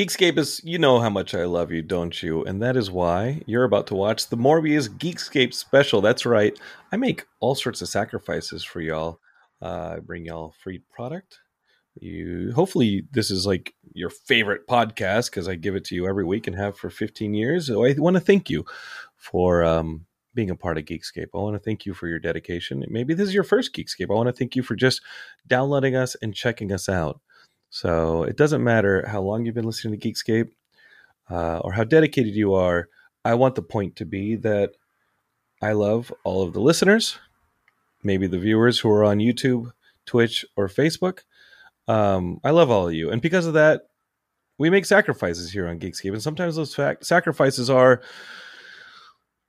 Geekscapists, you know how much I love you, don't you? And that is why you're about to watch the Morbius Geekscape special. That's right. I make all sorts of sacrifices for y'all. Uh, I bring y'all free product. You hopefully this is like your favorite podcast because I give it to you every week and have for 15 years. So I want to thank you for um, being a part of Geekscape. I want to thank you for your dedication. Maybe this is your first Geekscape. I want to thank you for just downloading us and checking us out. So it doesn't matter how long you've been listening to Geekscape uh, or how dedicated you are. I want the point to be that I love all of the listeners, maybe the viewers who are on YouTube, Twitch, or Facebook. Um, I love all of you. And because of that, we make sacrifices here on Geekscape. And sometimes those sacrifices are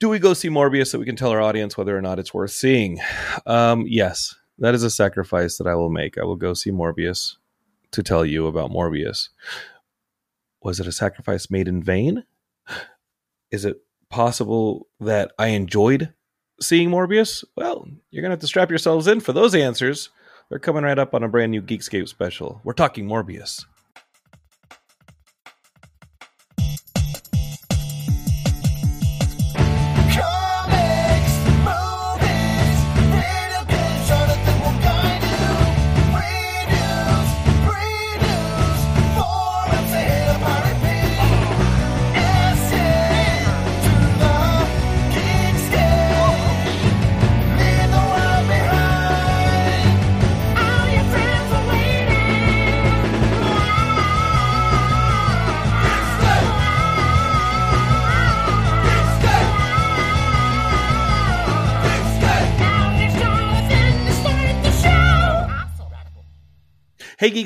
do we go see Morbius so we can tell our audience whether or not it's worth seeing? Um, yes, that is a sacrifice that I will make. I will go see Morbius to tell you about Morbius. Was it a sacrifice made in vain? Is it possible that I enjoyed seeing Morbius? Well, you're going to have to strap yourselves in for those answers. They're coming right up on a brand new Geekscape special. We're talking Morbius.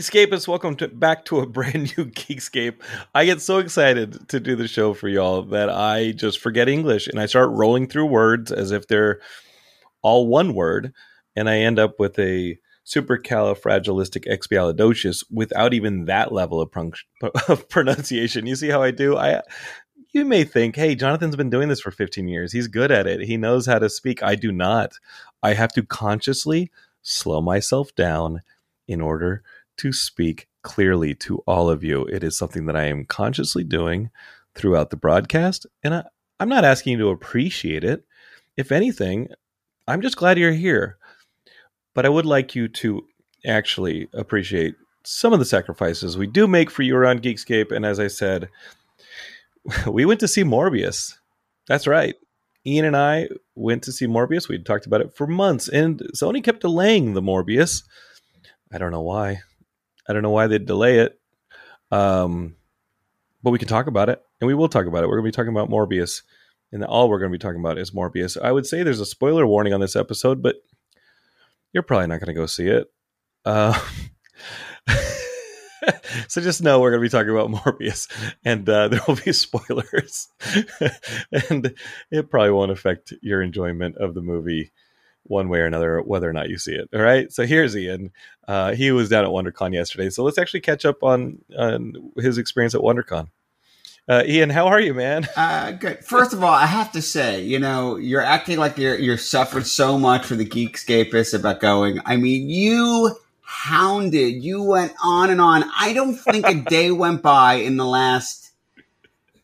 Geekscapists, welcome to, back to a brand new Geekscape. I get so excited to do the show for y'all that I just forget English and I start rolling through words as if they're all one word, and I end up with a supercalifragilisticexpialidocious without even that level of, prunc- of pronunciation. You see how I do? I you may think, hey, Jonathan's been doing this for 15 years. He's good at it. He knows how to speak. I do not. I have to consciously slow myself down in order to speak clearly to all of you. It is something that I am consciously doing throughout the broadcast. And I, I'm not asking you to appreciate it. If anything, I'm just glad you're here. But I would like you to actually appreciate some of the sacrifices we do make for you around Geekscape. And as I said, we went to see Morbius. That's right. Ian and I went to see Morbius. We'd talked about it for months, and Sony kept delaying the Morbius. I don't know why. I don't know why they'd delay it. Um, but we can talk about it, and we will talk about it. We're going to be talking about Morbius, and all we're going to be talking about is Morbius. I would say there's a spoiler warning on this episode, but you're probably not going to go see it. Uh, so just know we're going to be talking about Morbius, and uh, there will be spoilers, and it probably won't affect your enjoyment of the movie one way or another, whether or not you see it. All right. So here's Ian. Uh, he was down at WonderCon yesterday, so let's actually catch up on, on his experience at WonderCon. Uh, Ian, how are you, man? Uh, good. First of all, I have to say, you know, you're acting like you're you're suffered so much for the Geekscapists about going. I mean, you hounded, you went on and on. I don't think a day went by in the last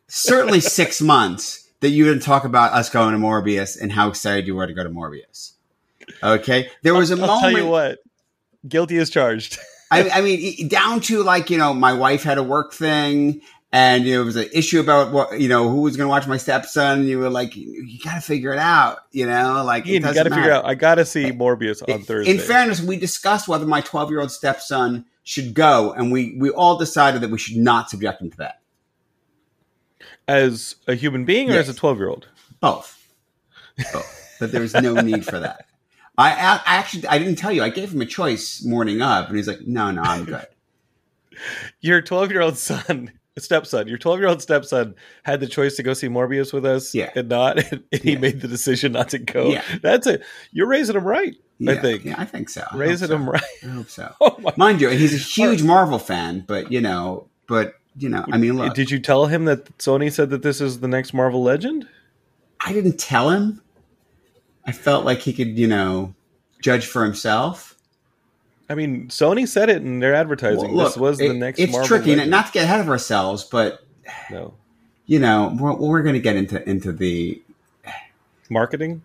certainly six months that you didn't talk about us going to Morbius and how excited you were to go to Morbius. Okay, there was a I'll moment. tell you what, guilty as charged. I, I mean, down to like you know, my wife had a work thing, and you know, it was an issue about what you know who was going to watch my stepson. And you were like, you got to figure it out. You know, like it Ian, you got to figure out. I got to see Morbius on Thursday. In fairness, we discussed whether my 12 year old stepson should go, and we we all decided that we should not subject him to that. as a human being or Yes. as a twelve-year-old? Both, both. But there was no need for that. I, I actually I didn't tell you. I gave him a choice morning up, and he's like, "No, no, I'm good." Your twelve-year-old son, stepson, your twelve-year-old stepson had the choice to go see Morbius with us, Yeah. and not, and he Yeah. made the decision not to go. Yeah. That's it. You're raising him right. I think Yeah, I think so. I raising so. him right. I hope so. Oh Mind you, he's a huge Marvel fan, but you know, but you know, I mean, look, Did you tell him that Sony said that this is the next Marvel Legend? I didn't tell him. I felt like he could, you know, judge for himself. I mean, Sony said it in their advertising. Well, this was the next. It's Marvel tricky, Legend. not to get ahead of ourselves, but no you know, we're, we're going to get into into the marketing.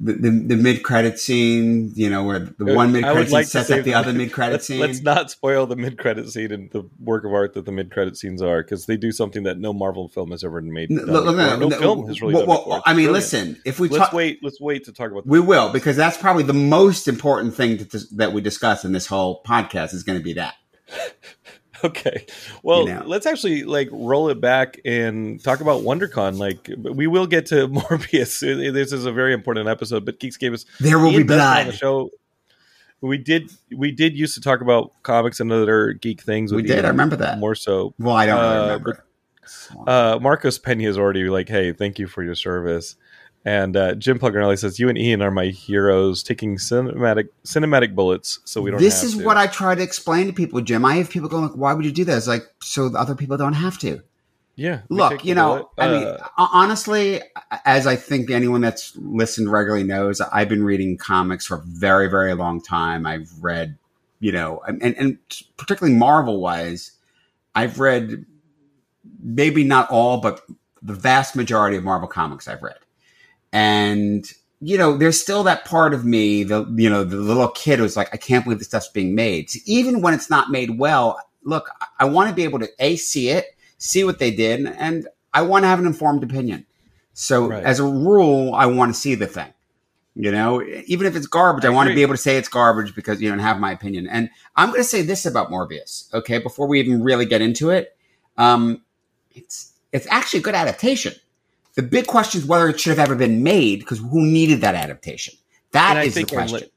The, the, the mid credit scene. You know, where the one mid Uh, credit scene like sets up the other mid credit scene. Let's not spoil the mid credit scene and the work of art that the mid credit scenes are, because they do something that no Marvel film has ever made. N- done look, look, no, no no, film has really well, done well, I mean, brilliant. listen, if we let's talk, wait. Let's wait to talk about. we will because that's probably the most important thing to, that we discuss in this whole podcast is going to be that. Okay. Well, You know. let's actually like roll it back and talk about WonderCon. Like we will get to Morbius. This is a very important episode, but Geeks gave us There will be Best on blood. the show. We did we did used to talk about comics and other geek things. We did. Ian I remember that. more so. Well, I don't really Uh, remember. but- Uh, Marcos Pena is already like, "Hey, thank you for your service." And uh, Jim Pugnarelli says, "You and Ian are my heroes, taking cinematic cinematic bullets, so we don't." this is to." what I try to explain to people, Jim. I have people going, like, "Why would you do that?" It's like so the other people don't have to. Yeah. Look, you know, bullet. I mean, Uh, honestly, as I think anyone that's listened regularly knows, I've been reading comics for a very, very long time. I've read, you know, and, and particularly Marvel wise, I've read maybe not all, but the vast majority of Marvel comics I've read. And, you know, there's still that part of me, the, you know, the little kid who's like, I can't believe this stuff's being made. So even when it's not made well, look, I, I want to be able to A, see it, see what they did, and I want to have an informed opinion. So Right. as a rule, I want to see the thing. You know, even if it's garbage, I, I want to be able to say it's garbage because you know and have my opinion. And I'm going to say this about Morbius, okay? Before we even really get into it, um, it's it's actually a good adaptation. The big question is whether it should have ever been made because who needed that adaptation? That is the think, question.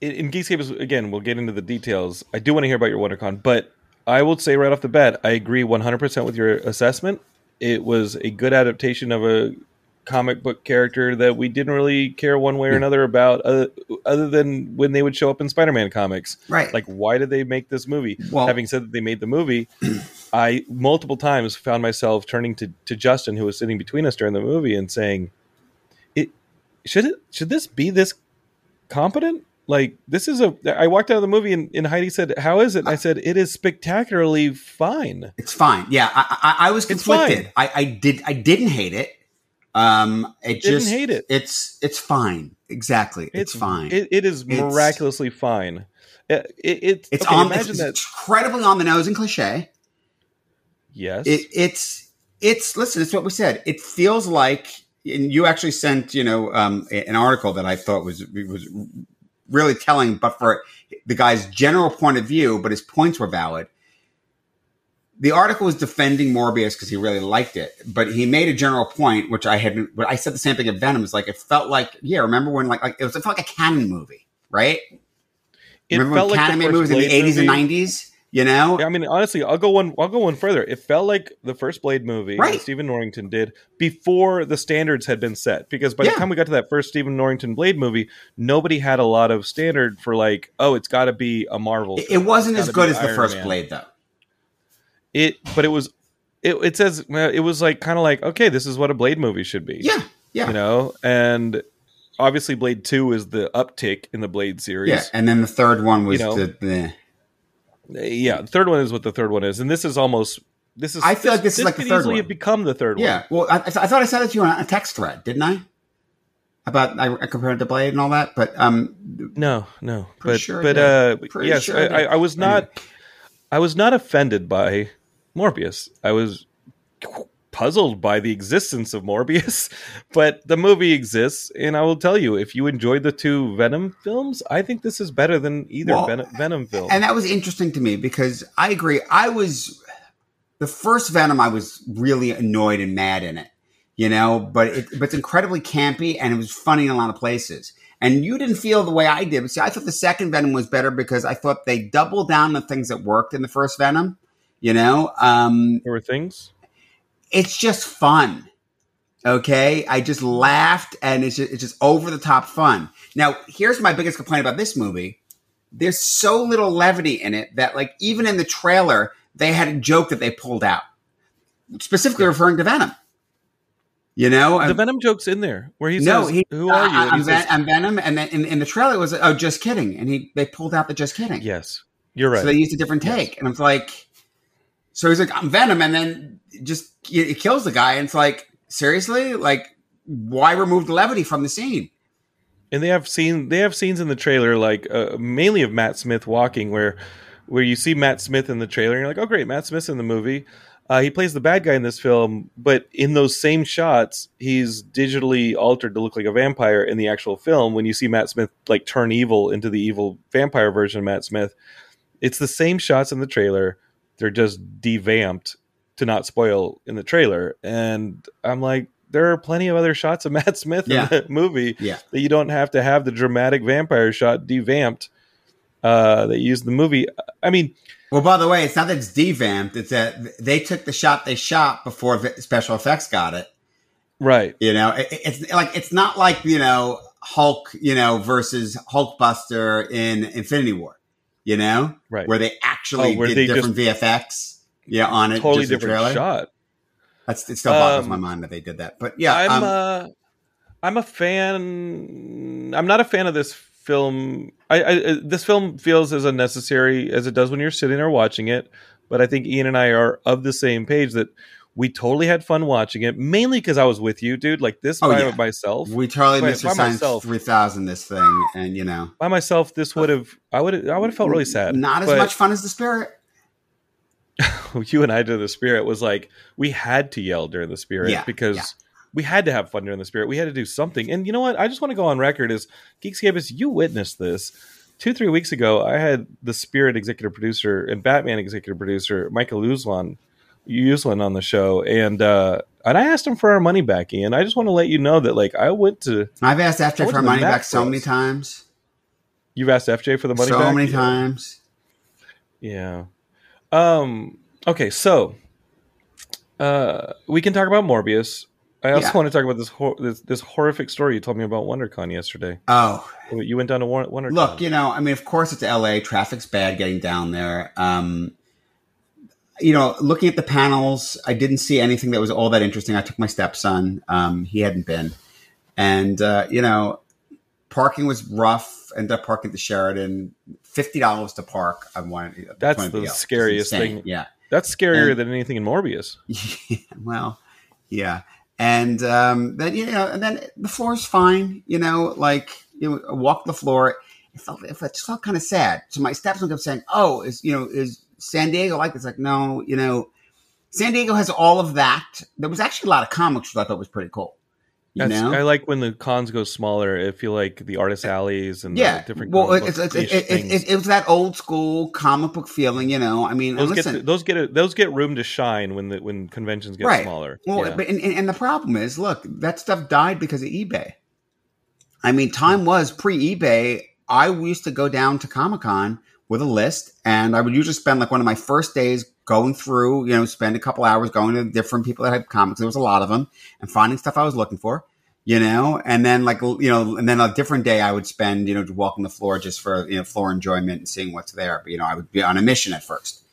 in, in Geekscape, is- again, we'll get into the details. I do want to hear about your WonderCon, but I will say right off the bat, I agree 100% with your assessment. It was a good adaptation of a comic book character that we didn't really care one way or another about, other, other than when they would show up in Spider-Man comics. Right. Like, why did they make this movie? Well- Having said that they made the movie, I multiple times found myself turning to, to Justin, who was sitting between us during the movie, and saying, "It should it should this be this competent? Like this is a." I walked out of the movie and, and Heidi said, "How is it?" And I said, "It is spectacularly fine." It's fine. Yeah, I, I, I was conflicted. I, I did. I didn't hate it. Um, it Didn't just hate it. It's it's fine. Exactly. It's, fine. It, it is It's- miraculously fine. It, it, it's it's okay, on. Imagine It's, that. it's incredibly on the nose and cliche. Yes. It, it's it's listen. It's what we said. It feels like, and you actually sent you know um, an article that I thought was was really telling, but for the guy's general point of view, but his points were valid. The article was defending Morbius because he really liked it, but he made a general point, which I had. But I said the same thing at Venom. It's like it felt like, yeah, remember when like like it was it felt like a Cannon movie, right? it remember felt when like Cannon movies in the eighties and nineties? You know, Yeah, I mean, honestly, I'll go one. I'll go one further. It felt like the first Blade movie Right. that Stephen Norrington did before the standards had been set. Because by Yeah. the time we got to that first Stephen Norrington Blade movie, nobody had a lot of standard for like, oh, it's got to be a Marvel. it, it wasn't as good as the first Man. Blade, though. It, but it was. It, it says it was like kind of like okay, this is what a Blade movie should be. Yeah, yeah. you know, and obviously Blade Two is the uptick in the Blade series. Yeah, and then the third one was You know, the, the. Yeah. The third one is what the third one is, and this is almost. This is. I feel like this is like could the third easily one. have become the third Yeah, one. Yeah. Well, I, I thought I sent it to you on a text thread, didn't I? about I, I compared it to Blade and all that, but um, No, no, but sure but uh, Pretty yes, sure I I, was not, I was not offended by Morbius. I was puzzled by the existence of Morbius, but the movie exists, and I will tell you, if you enjoyed the two Venom films, I think this is better than either Well, Venom, Venom film. and that was interesting to me because I agree. I was the first Venom. I was really annoyed and mad in it, you know. But it, but it's incredibly campy and it was funny in a lot of places. And you didn't feel the way I did. But see, I thought the second Venom was better because I thought they doubled down on things that worked in the first Venom. You know, um, there were things. It's just fun. Okay, I just laughed, and it's just, it's just over the top fun. Now, here's my biggest complaint about this movie: there's so little levity in it that, like, even in the trailer, they had a joke that they pulled out, specifically referring to Venom. You know, The Venom joke's in there, where he no, says, he, "Who are you?" I, And he am says, I'm Venom, and then in, in the trailer it was oh, just kidding, and he they pulled out the just kidding. "Yes, you're right." So they used a different Yes. take, and it's like, so he's like, I'm Venom, and then just it kills the guy, and it's like, seriously, like, why remove the levity from the scene? and they have seen they have scenes in the trailer like uh, mainly of Matt Smith walking where where you see Matt Smith in the trailer and you're like oh great Matt Smith's in the movie. Uh, he plays the bad guy in this film but in those same shots he's digitally altered to look like a vampire in the actual film. When you see Matt Smith like turn evil into the evil vampire version of Matt Smith it's the same shots in the trailer. They're just devamped to not spoil in the trailer and I'm like there are plenty of other shots of Matt Smith Yeah. in the movie Yeah, that you don't have to have the dramatic vampire shot devamped uh, that you used in the movie. I mean, Well, by the way, it's not that it's devamped; it's that they took the shot they shot before v- special effects got it. right? You know, it, it's like it's not like you know Hulk, you know, versus Hulkbuster in Infinity War. You know, Right. where they actually Oh, where did they different VFX. Yeah, on it, Totally different shot. That's it. Still boggles Um, my mind that they did that, but yeah, I'm um, uh, I'm a fan. I'm not a fan of this film. I, I uh, this film feels as unnecessary as it does when you're sitting there watching it. But I think Ian and I are of the same page that we totally had fun watching it. Mainly because I was with you, dude. Like this Oh, by yeah. myself. We totally By- missed by Science myself. three thousand this thing, and you know, by myself, this would have I would I would have felt really sad. Not as But- much fun as the spirit. you and I did the spirit was like we had to yell during the spirit Yeah, because yeah. we had to have fun during the spirit. We had to do something. And you know what? I just want to go on record as Geekscapists, you witnessed this. Two, three weeks ago, I had the Spirit executive producer and Batman executive producer, Michael Uslan, Uslan on the show. And uh and I asked him for our money back, Ian. I just want to let you know that like I went to I've asked went for the money back so many times, you've asked FJ for the money back so back? many times. Yeah. Um. Okay. So, uh, we can talk about Morbius. I also Yeah. want to talk about this, hor- this this horrific story you told me about WonderCon yesterday. Oh, You went down to Won- WonderCon. look, you know, I mean, of course it's L.A. Traffic's bad getting down there. Um, you know, looking at the panels, I didn't see anything that was all that interesting. I took my stepson; um, he hadn't been, and uh, you know, parking was rough. Ended up parking at the Sheraton. Fifty dollars to park. I wanted. That's the. Scariest thing. Yeah. That's scarier And- than anything in Morbius. well, yeah, and um, then you know, and then the floor's fine. You know, like you know, walk the floor. It felt, it felt kind of sad. So my stepson kept saying, "Oh, is you know, is San Diego like this?" Like, no, you know, San Diego has all of that. There was actually a lot of comics, which I thought was pretty cool. You That's, know, I like when the cons go smaller. I feel like the artist alleys and yeah. the different. Well, it's, it's, it, it, it, was that old school comic book feeling. You know, I mean, those listen, get those get a, those get room to shine when the when conventions get Right. smaller. Well, Yeah. but and, and and the problem is, look, that stuff died because of eBay. I mean, time was pre eBay. I used to go down to Comic Con with a list, and I would usually spend like one of my first days going through, you know, spend a couple hours going to different people that had comics. There was a lot of them, and finding stuff I was looking for, you know, and then like you know, and then a different day I would spend, you know, walking the floor just for you know floor enjoyment and seeing what's there. But you know, I would be on a mission at first.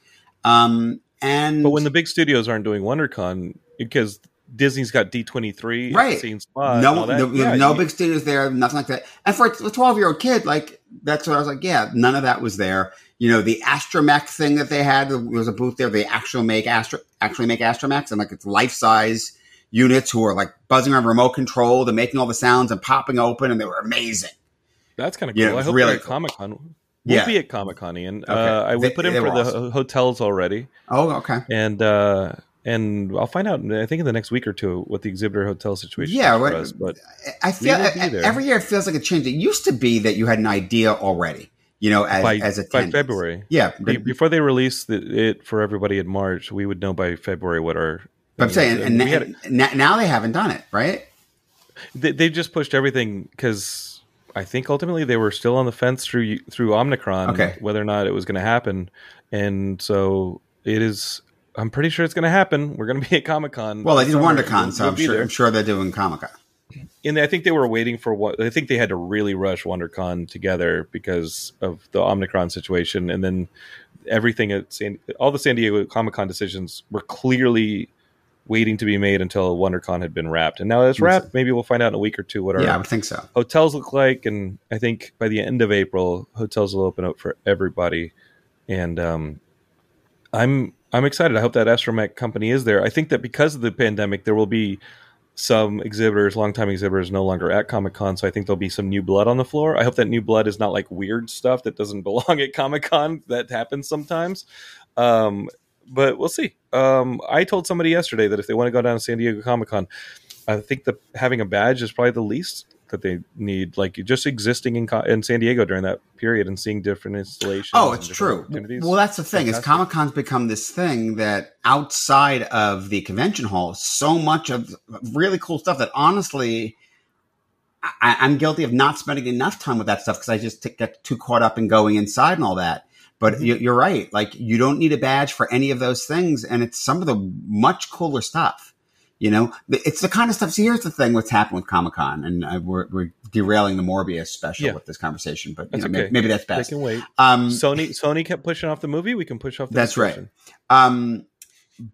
Um, and But when the big studios aren't doing WonderCon because Disney's got D twenty three, Right. Scene Spot, no, no, yeah, no you- big studios there, nothing like that. And for a twelve year old kid, like that's what I was like. Yeah, none of that was there. You know, the astromech thing that they had there was a booth there. They actually make astro actually make astromechs and like it's life size. Units who were like buzzing around remote control and making all the sounds and popping open, and they were amazing. That's kind of cool. Yeah, I hope really cool. Comic Con. We'll Yeah. be at Comic Con, Ian. Okay. Uh, I They- put in for were the hotels already, Oh, okay. and uh, and I'll find out. I think in the next week or two what the exhibitor hotel situation. Yeah, is for what- us, but I feel every year it feels like a change. It used to be that you had an idea already, you know, as by as by. February, Yeah, Be- before they release the, it for everybody in March, we would know by February what our. But I'm saying, and, had- and now they haven't done it, right? they, they just pushed everything because I think ultimately they were still on the fence through through Omicron Okay. whether or not it was going to happen, and so it is. I'm pretty sure it's going to happen. We're going to be at Comic Con. Well, they did WonderCon, so we'll I'm sure. I'm sure they're doing Comic Con. And I think they were waiting for what I think they had to really rush WonderCon together because of the Omicron situation, and then everything at San, all the San Diego Comic Con decisions were clearly waiting to be made until WonderCon had been wrapped. And now that it's wrapped, maybe we'll find out in a week or two what our Yeah, I would think so. hotels look like. And i think by the end of april hotels will open up for everybody. And um, i'm i'm excited. I hope that astromech company is there. I think that because of the pandemic there will be some exhibitors longtime exhibitors no longer at comic-con. So i think there'll be some new blood on the floor. I hope that new blood is not like weird stuff that doesn't belong at comic-con that happens sometimes. Um, but we'll see um, i told somebody yesterday that if they want to go down to san diego comic-con I think that having a badge is probably the least that they need. Like just existing in, in San Diego during that period and seeing different installations. Oh, it's true. Well, that's the thing is Comic Con's become this thing that outside of the convention hall, so much of really cool stuff that honestly, I, I'm guilty of not spending enough time with that stuff because I just t- get too caught up in going inside and all that. But you, you're right. Like you don't need a badge for any of those things, and it's some of the much cooler stuff. You know, it's the kind of stuff. So here's the thing: what's happened with Comic Con, and uh, we're, we're derailing the Morbius special Yeah. with this conversation, but That's know, okay. maybe that's they best. can wait. Um, Sony Sony kept pushing off the movie. We can push off. The That's right. Um,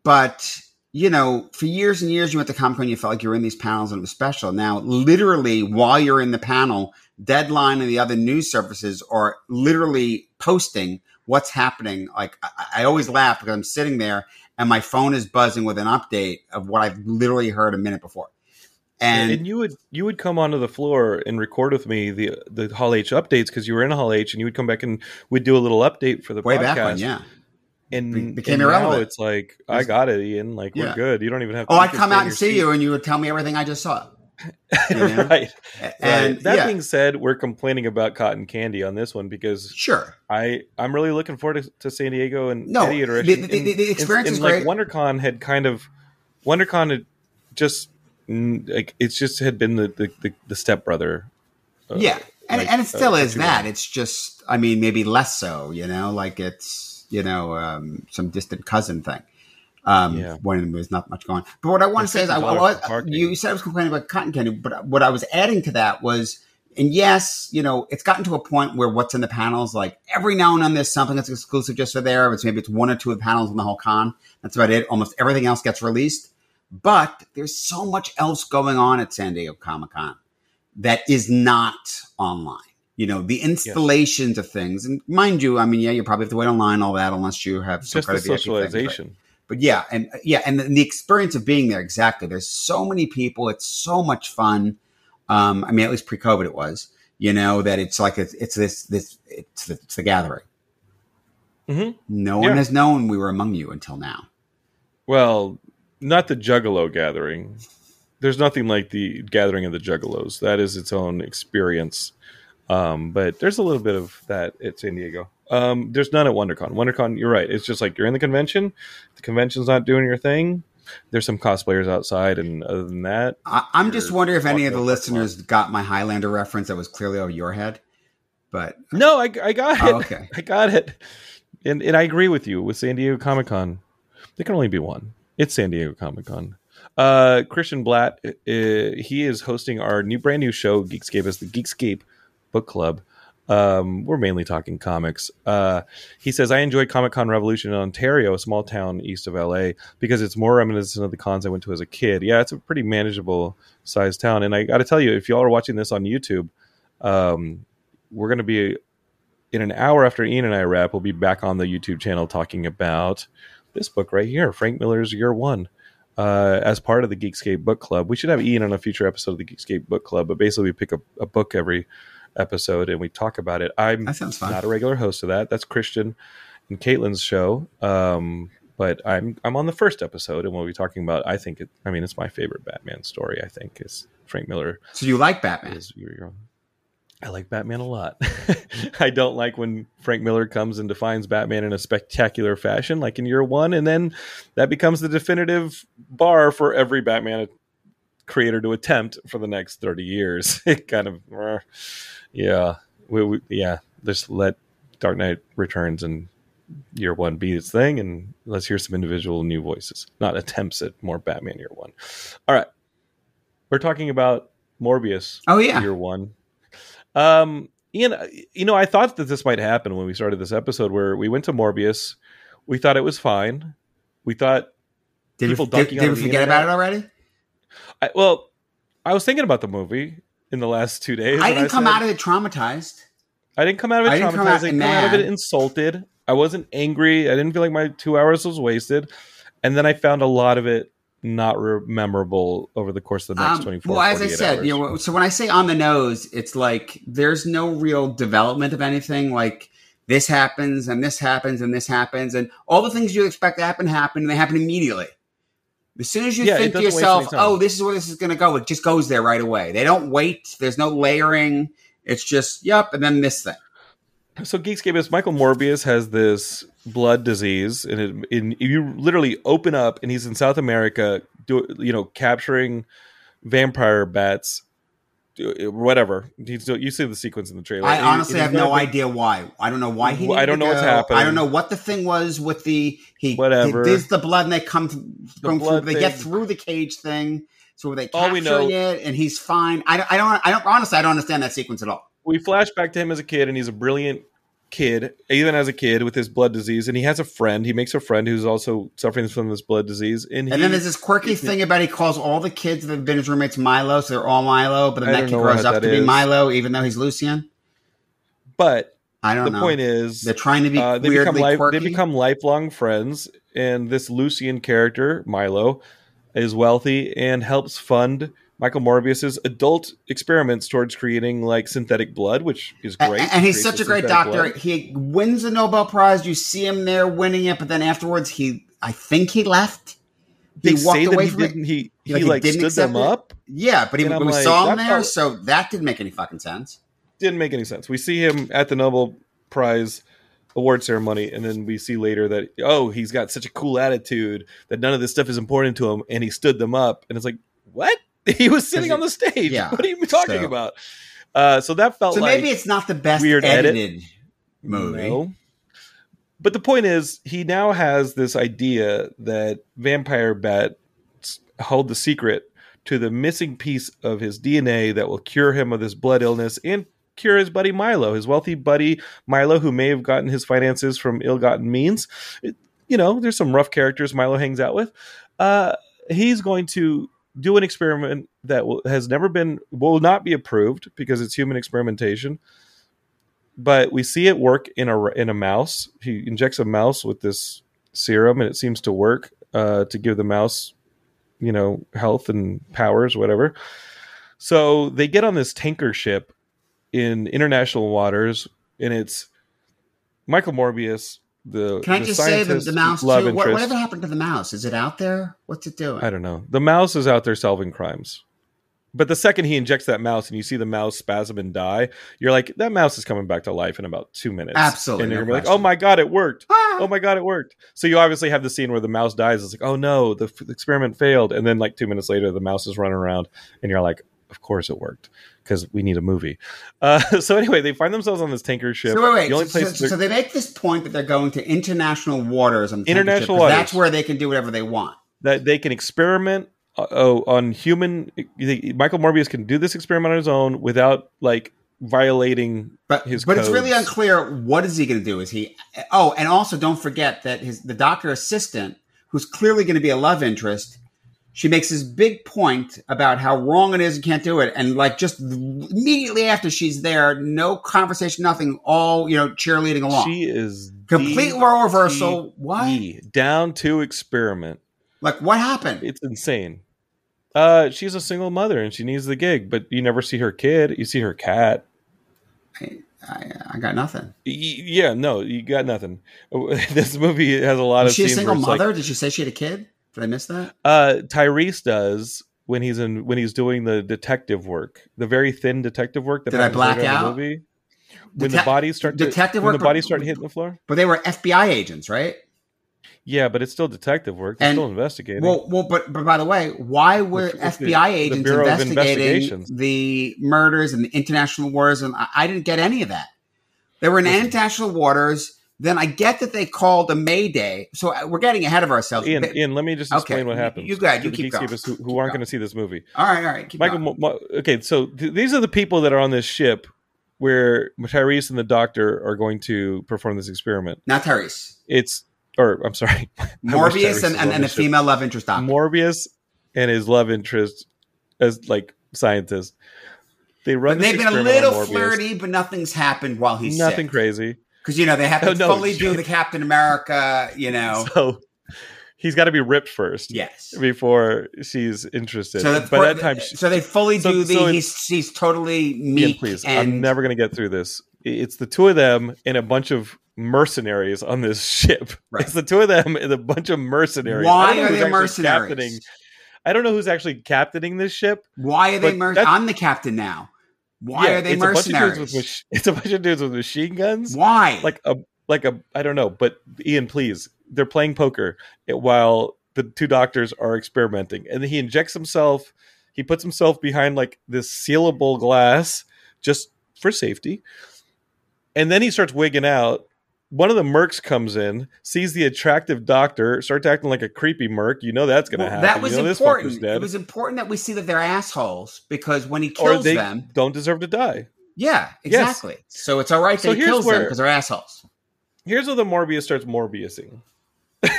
but you know, for years and years, you went to Comic Con, you felt like you were in these panels and it was special. Now, literally, while you're in the panel, Deadline and the other news services are literally posting what's happening. Like, I, I always laugh because I'm sitting there and my phone is buzzing with an update of what I've literally heard a minute before. And, And, you would you would come onto the floor and record with me the the Hall H updates because you were in Hall H and you would come back and we'd do a little update for the way podcast. back when, yeah. and Be- became and irrelevant. it's like I got it, Ian. Like Yeah. we're good. You don't even have. Oh, I'd come out and see you and you would tell me everything I just saw. You know? right. And And that yeah, being said, we're complaining about cotton candy on this one because sure. I I'm really looking forward to, to San Diego and No, the- iteration. the- the- the experience and, is great. Like WonderCon had kind of WonderCon had just like it's just had been the the, the, the stepbrother. uh, yeah and, like, and it still uh, is that it's just i mean maybe less so you know like it's you know um, some distant cousin thing um, Yeah. when there's not much going on. But what I want to say is, I, I $50 was, you said I was complaining about cotton candy, but what I was adding to that was, and yes, you know, it's gotten to a point where what's in the panels, like every now and then there's something that's exclusive just for there. It's maybe it's one or two of the panels in the whole con. That's about it. Almost everything else gets released. But there's so much else going on at San Diego Comic Con that is not online. You know, the installations of things. And mind you, I mean, yeah, you probably have to wait online, all that, unless you have some just the kind of VIP thing, but- yeah, and yeah, and the, the experience of being there exactly. There's so many people. It's so much fun. Um, I mean, at least pre-COVID, it was. You know that it's like it's, it's this this it's the, it's the gathering. Mhm. No one has known we were among you until now. Well, not the Juggalo gathering. There's nothing like the gathering of the Juggalos. That is its own experience. Um, but there's a little bit of that at San Diego. Um, there's none at WonderCon. WonderCon, you're right. It's just like you're in the convention. The convention's not doing your thing. There's some cosplayers outside, and other than that, I, I'm just wondering if any of the listeners got my Highlander reference that was clearly over your head. But no, I, I got it. Oh, okay. I got it. And and I agree with you with San Diego Comic Con. There can only be one. It's San Diego Comic Con. Uh, Christian Blatt, uh, he is hosting our new brand new show, Geekscape, as the Geekscape Book Club. Um, we're mainly talking comics. Uh, he says, I enjoyed Comic Con Revolution in Ontario, a small town east of LA, because it's more reminiscent of the cons I went to as a kid. Yeah, it's a pretty manageable sized town. And I got to tell you, if y'all are watching this on YouTube, um, we're going to be in an hour after Ian and I wrap, we'll be back on the YouTube channel talking about this book right here, Frank Miller's Year One. uh, as part of the Geekscape Book Club. We should have Ian on a future episode of the Geekscape Book Club, but basically we pick a, a book every episode and we talk about it. I'm That sounds fun. not a regular host of that. That's Christian and Caitlin's show. Um, but I'm I'm on the first episode and we'll be talking about. I think it. I mean, it's my favorite Batman story. I think is Frank Miller So you like Batman? is I like Batman a lot. I don't like when Frank Miller comes and defines Batman in a spectacular fashion, like in year one, and then that becomes the definitive bar for every Batman creator to attempt for the next thirty years. It kind of, uh, yeah, we, we, yeah. Just let Dark Knight Returns and year one be its thing, and let's hear some individual new voices, not attempts at more Batman year one. All right, we're talking about Morbius Oh yeah. year one. Um, Ian, you know, I thought that this might happen when we started this episode, where we went to Morbius. We thought it was fine. We thought, Did we, people did, dunking did on we forget internet. about it already? I, well, I was thinking about the movie in the last two days. I didn't come said- out of it traumatized. I didn't come out of it I traumatized. come I didn't come out of it insulted. I wasn't angry. I didn't feel like my two hours was wasted. And then I found a lot of it not re- memorable over the course of the next Um, 24 well, as I said, hours. you know, so when I say on the nose, it's like there's no real development of anything. Like this happens and this happens and this happens and all the things you expect to happen happen and they happen immediately. As soon as you Yeah, think to yourself, "Oh, this is where this is going to go," it just goes there right away. They don't wait. There's no layering. It's just, "Yep," and then this thing. So Geekscapists Michael Morbius has this blood disease, and it, in, you literally open up, and he's in South America, do, you know, capturing vampire bats, whatever. He's, you see the sequence in the trailer. I honestly and have no idea why. I don't know why he. I don't know what's happening. I don't know what the thing was with the he. Whatever. There's the blood, and they come going through. They get through the cage thing, so they All we know- it, and he's fine. I don't. I don't. I don't. Honestly, I don't understand that sequence at all. We flash back to him as a kid, and he's a brilliant kid, even as a kid with his blood disease, and he has a friend. He makes a friend who's also suffering from this blood disease, and, And he, then there's this quirky thing about he calls all the kids that have been his roommates Milo, so they're all Milo. But then that kid grows up to be. Milo, even though he's Lucien. but I don't know. the know. point is, they're trying to be uh, they become life, quirky. they become lifelong friends, and this Lucien character Milo is wealthy and helps fund Michael Morbius's adult experiments towards creating like synthetic blood, which is great. And he's such a great doctor. blood. He wins the Nobel Prize. You see him there winning it, but then afterwards, he I think he left. They He walked say that away he from it. He he Like, like didn't stood them it? up. Yeah, but he, we like, saw him there, felt- so that didn't make any fucking sense. Didn't make any sense. We see him at the Nobel Prize award ceremony, and then we see later that oh, he's got such a cool attitude that none of this stuff is important to him, and he stood them up, and it's like what? He was sitting on the stage. yeah, what are you talking so- about? Uh, so that felt So like maybe it's not the best weird edit. edited movie. No. But the point is, he now has this idea that vampire bats hold the secret to the missing piece of his DNA that will cure him of this blood illness and cure his buddy Milo, his wealthy buddy Milo, who may have gotten his finances from ill-gotten means. It- you know, there's some rough characters Milo hangs out with. Uh, he's going to do an experiment that will, has never been will not be approved because it's human experimentation but we see it work in a in a mouse. He injects a mouse with this serum, and it seems to work uh, to give the mouse, you know, health and powers, whatever. So they get on this tanker ship in international waters, and it's Michael Morbius. The Can I the just say the, the mouse too? What, whatever happened to the mouse? Is it out there? What's it doing? I don't know. The mouse is out there solving crimes. But the second he injects that mouse and you see the mouse spasm and die, you're like, that mouse is coming back to life in about two minutes. Absolutely, And you're no like, oh my God, it worked. Ah! Oh my God, it worked. So you obviously have the scene where the mouse dies. It's like, oh no, the, f- the experiment failed. And then like two minutes later, the mouse is running around and you're like, of course it worked because we need a movie. Uh, so anyway, they find themselves on this tanker ship. So wait, wait. The only so, place so, so they make this point that they're going to international waters on the International ship, waters. That's where they can do whatever they want. that they can experiment uh, oh, on human. Michael Morbius can do this experiment on his own without like violating But his but it's really unclear what is he going to do. Is he? Oh, and also don't forget that his the doctor assistant, who's clearly going to be a love interest, she makes this big point about how wrong it is and can't do it, and like just immediately after she's there, no conversation, nothing, all you know, cheerleading along. She is Complete role reversal. Why? down to experiment. Like, what happened? It's insane. Uh, she's a single mother and she needs the gig, but you never see her kid. You see her cat. I, I, I got nothing. Yeah, no, you got nothing. This movie has a lot of she a single it's like- mother? Did she say she had a kid? Did I miss that? Uh, Tyrese does when he's in when he's doing the detective work, the very thin detective work that Did I black in the out? movie. When the bodies start to, detective when work, the bodies start hitting the floor. But they were FBI agents, right? Yeah, but it's still detective work. They're And- still investigating. Well, well, but but by the way, why were the- FBI the agents of investigating the murders and the international wars? And I, I didn't get any of that. They were in international waters. Then I get that they called a Mayday. So uh, we're getting ahead of ourselves. Ian, Ian, let me just Okay, explain what you- happens. you go ahead, you the keep going. Who, who Keep aren't going. to see this movie. all right, all right. Keep Michael, going. Okay, so th- these are the people that are on this ship where Tyrese and the doctor are going to perform this experiment. Not Tyrese. It's, or I'm sorry, Morbius and, and, and a ship. female love interest doctor. Morbius and his love interest as like scientists. They run. They've been a little flirty, but nothing's happened while he's Nothing sick. crazy. Because you know they have to Oh, no, fully do the Captain America. You know, So he's got to be ripped first yes. before she's interested. So By that time, she- so they fully so- do the. so he's he's totally meek. please, and I'm never going to get through this. It's the two of them and a bunch of mercenaries on this ship. Right. It's the two of them and a bunch of mercenaries. Why I don't know are they mercenaries? captaining- I don't know who's actually captaining this ship. Why are they? But Mer- that- I'm the captain now. Why Yeah, are they it's a bunch of dudes mercenaries? with mach- it's a bunch of dudes with machine guns. Why? Like a like a I don't know, but Ian, please, they're playing poker while the two doctors are experimenting, and then he injects himself. He puts himself behind like this sealable glass just for safety, and then he starts wigging out. One of the mercs comes in, sees the attractive doctor, starts acting like a creepy merc. You know that's going to Well, happen. that was you know important. It was important that we see that they're assholes because when he kills they them, don't deserve to die. yeah, Yes. exactly. So it's all right that So he kills them because they're assholes. here's where the Morbius starts Morbiusing.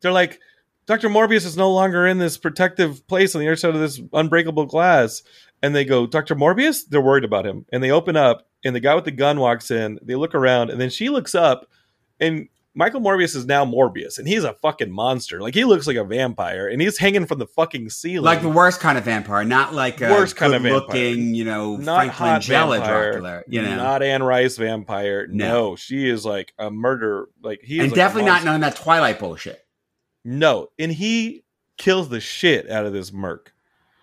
They're like, Dr. Morbius is no longer in this protective place on the other side of this unbreakable glass. And they go, Dr. Morbius? They're worried about him. And they open up, and the guy with the gun walks in. They look around, and then she looks up, and Michael Morbius is now Morbius, and he's a fucking monster. Like, he looks like a vampire, and he's hanging from the fucking ceiling. Like the worst kind of vampire, not like a Worst kind of looking, you know, not Frank Langella Dracula. You know, not Anne Rice vampire. No. No, she is like a murder. Like he and like definitely not monster. knowing that Twilight bullshit. No, and he kills the shit out of this merc.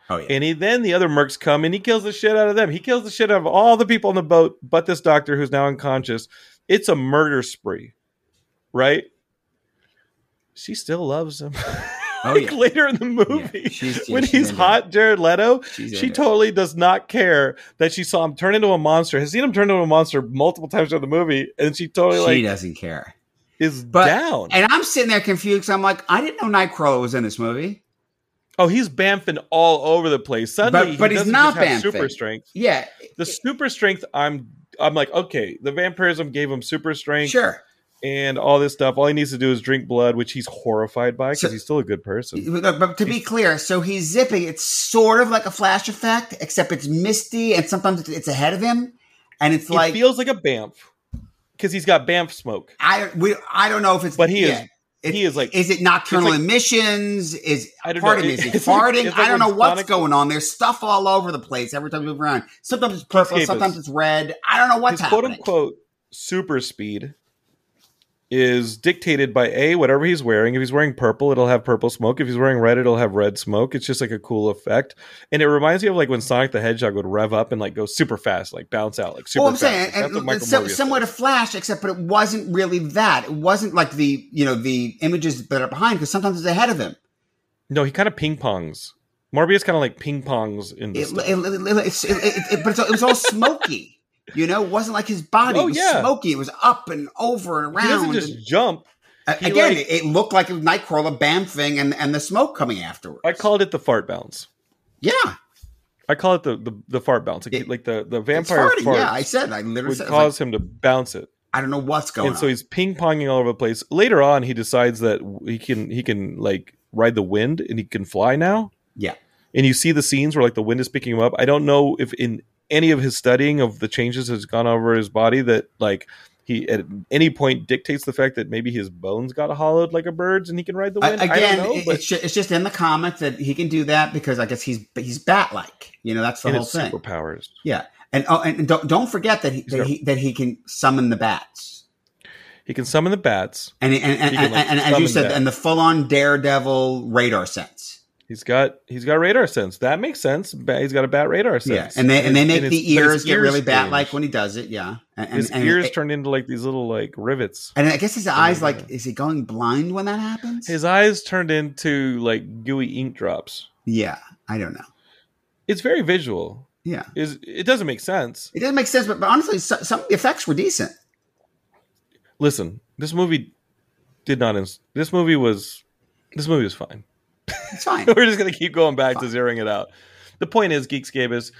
Oh yeah, And he then the other mercs come and he kills the shit out of them. He kills the shit out of all the people on the boat, but this doctor who's now unconscious. It's a murder spree, right? She still loves him. Oh, like yeah. later in the movie, Yeah, she's- when he's hot, Jared Leto, she into it. totally does not care that she saw him turn into a monster. Has seen him turn into a monster multiple times during the movie, and she totally she like doesn't care. is But down. and I'm sitting there confused I'm like, I didn't know Nightcrawler was in this movie. Oh, he's bamfing all over the place. Suddenly, But- but he he's not bamfing. super strength. Yeah, The super strength, I'm, I'm like, okay, the vampirism gave him super strength sure. and all this stuff. All he needs to do is drink blood, which he's horrified by because So- he's still a good person. But to be clear, so he's zipping. It's sort of like a flash effect, except it's misty, and sometimes it's- ahead of him, and it's like it feels like a bamf because he's got bamf smoke. I we I don't know if it's But he is- yeah. It- he is like- is it nocturnal like- emissions? Is don't know. It's like- farting? like I don't know what's going on. There's stuff all over the place every time you move around. Sometimes it's purple, sometimes it's red. I don't know what's his quote unquote super speed is dictated by a whatever he's wearing. If he's wearing purple, it'll have purple smoke. If he's wearing red, it'll have red smoke. It's just like a cool effect, and it reminds me of like when Sonic the Hedgehog would rev up and like go super fast, like bounce out, like super well, I'm fast. saying, Like, and it's similar to. Flash, except but it wasn't really that. It wasn't like the you know the images that are behind because sometimes it's ahead of him. No, he kind of ping pongs. Morbius kind of like ping pongs in It, this. it, it, it, but it's, it was all smoky. You know, it wasn't like his body Oh, was yeah. smoky. It was up and over and he doesn't around. just and- jump. Uh, Again, like- it, looked like a Nightcrawler bamfing and, and the smoke coming afterwards. I called it the fart bounce. yeah, I call it the the, the fart bounce. Like, It- like the the vampire fart Yeah, I said. I literally would said. Was like, cause him to bounce it. I don't know what's going on. and so he's ping ponging all over the place. Later on, he decides that he can he can like ride the wind and he can fly now. Yeah. and you see the scenes where like the wind is picking him up. I don't know if in any of his studying of the changes has gone over his body that like he at any point dictates the fact that maybe his bones got hollowed like a bird's and he can ride the wind. again, know, but it's, just, in the comics that he can do that because I guess he's he's bat like. You know, that's the and whole it's thing. superpowers. Yeah, and oh, and don't don't forget that he, that he that he can summon the bats. He can summon the bats. And and and, He can, and, like, and as you said, and the full on daredevil radar sense. He's got he's got radar sense. That makes sense. He's got a bat radar sense. Yeah, and they and they make his- the ears get really bat like when he does it. Yeah, and, and, his and ears it- turned into like these little like rivets. And I guess his eyes, like, is he going blind when that happens? His eyes turned into like gooey ink drops. yeah, I don't know. It's very visual. Yeah, Is it doesn't make sense. it doesn't make sense, but, but honestly, so, some effects were decent. Listen, this movie did not. Ins- this movie was. This movie was fine. It's fine. We're just gonna keep going back to zeroing it out. The point is, Geekscape is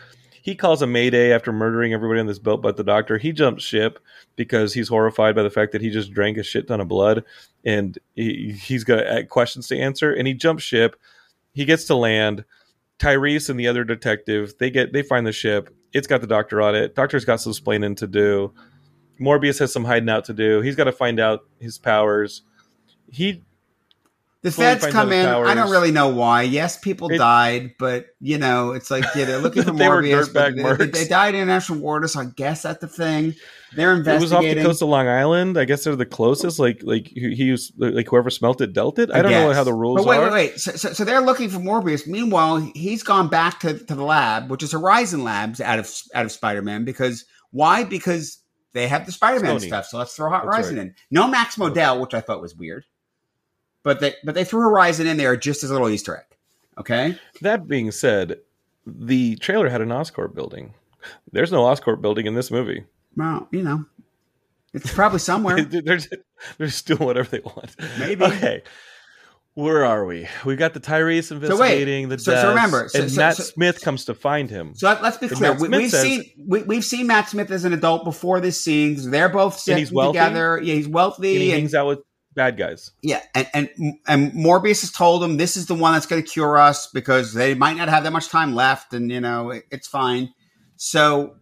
he calls a mayday after murdering everybody on this boat but the doctor. He jumps ship because he's horrified by the fact that he just drank a shit ton of blood and he, he's got uh, questions to answer. And he jumps ship. He gets to land. Tyrese and the other detective they get they find the ship. It's got the doctor on it. Doctor's got some splaining to do. Morbius has some hiding out to do. He's got to find out his powers. He The feds come in. his I don't really know why. Yes, people It- died, but you know, it's like yeah, they're looking for They Morbius. they, they died in international water, so I guess that's the thing. They're investigating. It was off the coast of Long Island. I guess they're the closest. Like like he, he was like whoever smelt it dealt it. I, don't know how the rules But wait, are. wait, wait. So, so, so they're looking for Morbius. Meanwhile, he's gone back to, to the lab, which is Horizon Labs out of out of Spider Man. Because why? Because they have the Spider Man stuff. So let's throw Horizon right. in. No Max Modell, which I thought was weird. But they but they threw Horizon in there just as a little Easter egg. Okay. That being said, the trailer had an Oscorp building. There's no Oscorp building in this movie. Well, you know, it's probably somewhere. they're just doing whatever they want. Maybe. Okay. Where are we? We got the Tyrese investigating the So- so remember, so- and so- Matt so- Smith comes to find him. So let, us be clear. We, we've says- seen we, we've seen Matt Smith as an adult before this scene. They're both sitting wealthy? together. Yeah, he's wealthy. and he and- hangs out with bad guys. Yeah, and, and and Morbius has told him this is the one that's going to cure us because they might not have that much time left, and you know it, it's fine. So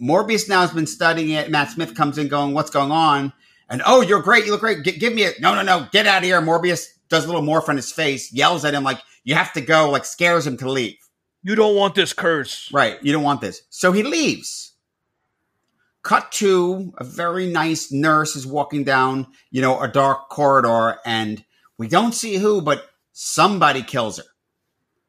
Morbius now has been studying it. Matt Smith comes in, going, "What's going on?" And oh, you're great. You look great. G- give me it. No, no, no. Get out of here. Morbius does a little morph on his face, yells at him like, "You have to go!" Like scares him to leave. You don't want this curse. Right. You don't want this. So he leaves. Cut to a very nice nurse is walking down, you know, a dark corridor, and we don't see who, but somebody kills her.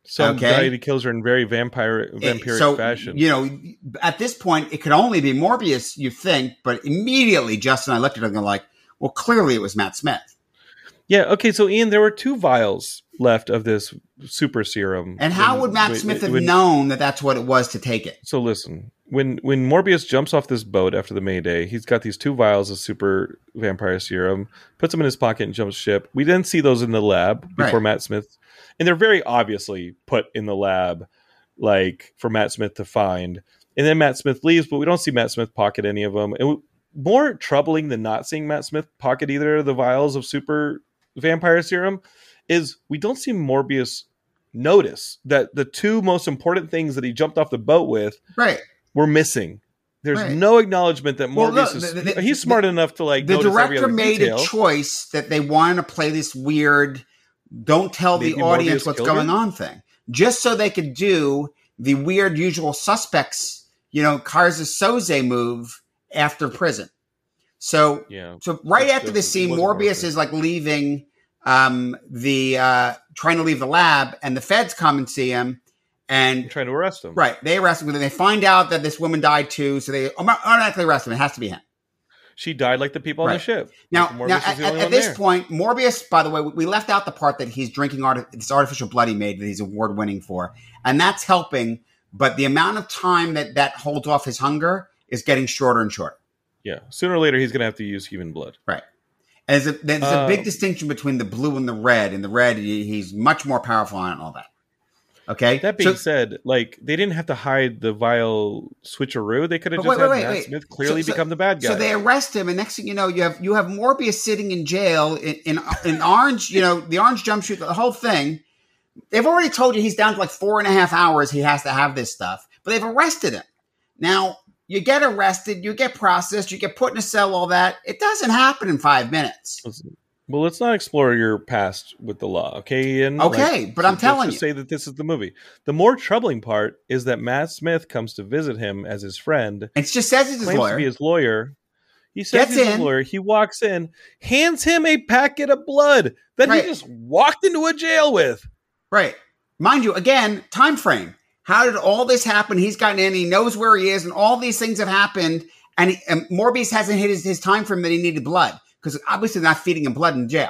Some Okay. kills her in very vampire eh, vampiric so, fashion. You know, at this point, it could only be Morbius, you think, but immediately Justin and I looked at him and like, well, clearly it was Matt Smith. Yeah. Okay. So Ian, there were two vials left of this super serum. And how When- would Matt when- Smith have when- known that that's what it was to take it? So listen, when when Morbius jumps off this boat after the Mayday, he's got these two vials of super vampire serum, puts them in his pocket, and jumps ship. We then see those in the lab before Right. Matt Smith, and they're very obviously put in the lab, like for Matt Smith to find. And then Matt Smith leaves, but we don't see Matt Smith pocket any of them. And w- more troubling than not seeing Matt Smith pocket either of the vials of super vampire serum is we don't see Morbius notice that the two most important things that he jumped off the boat with Right. Were missing. There's Right. no acknowledgement that Well, Morbius look, is. the- the- he's smart enough to like. the director made detail. a choice that they wanted to play this weird don't tell the audience Morbius what's going her? on thing just so they could do the weird usual suspects you know Cars Keyser Soze move after prison so Yeah, so right after the, this scene morbius is like leaving um the uh trying to leave the lab and the feds come and see him and I'm trying to arrest him. right they arrest him and they find out that this woman died too so they automatically arrest him it has to be him She died like the people on the ship. now, now at, at- at this there. point, Morbius, by the way, we left out the part that he's drinking art- this artificial blood he made that he's award winning for. And that's helping, but the amount of time that that holds off his hunger is getting shorter and shorter. Yeah, sooner or later he's going to have to use human blood. Right. And there's a, there's a big oh. distinction between the blue and the red. And the red, he- he's much more powerful and all that. Okay. That being So- said, like they didn't have to hide the vial switcheroo. They could have just wait, had wait, Matt wait. Smith clearly So- so- become the bad guy. So they arrest him, and next thing you know, you have you have Morbius sitting in jail in in, in orange. You know, the orange jumpsuit, the whole thing. They've already told you he's down to like four and a half hours. He has to have this stuff, but they've arrested him. Now, you get arrested, you get processed, you get put in a cell, all that. It doesn't happen in five minutes. Well, let's not explore your past with the law, okay, Ian? Okay, but I'm let's telling just you. say that this is the movie. The more troubling part is that Matt Smith comes to visit him as his friend, It just says it's his claims to lawyer. be his lawyer. He says Gets he's his in. lawyer. He walks in, hands him a packet of blood that Right. he just walked into a jail with. Right. Mind you, again, time frame. How did all this happen? He's gotten in, he knows where he is, and all these things have happened. And, he, and Morbius hasn't hit his, his time frame that he needed blood because obviously they're not feeding him blood in jail.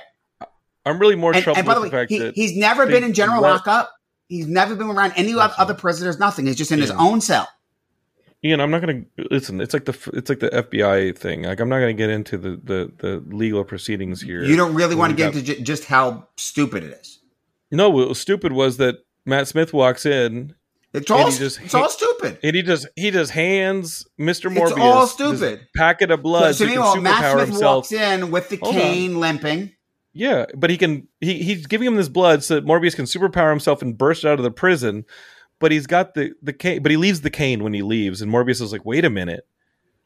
I'm really more And, troubled and by the way, fact he, that he's never been in general let- lockup. He's never been around any That's other prisoners. Nothing. He's just in his own cell. Ian, I'm not going to listen. It's like the it's like the FBI thing. Like I'm not going to get into the, the the legal proceedings here. You don't really want to get got- into ju- just how stupid it is. No, what was stupid was that Matt Smith walks in It's all just it's all stupid. and he just he just hands Mr. Morbius. It's all stupid. packet of blood so so he can meanwhile, Matt Smith himself. walks in with the Hold on. cane limping. Yeah, but he can he he's giving him this blood so that Morbius can superpower himself and burst out of the prison. But he's got the the cane, but he leaves the cane when he leaves, and Morbius is like, "Wait a minute,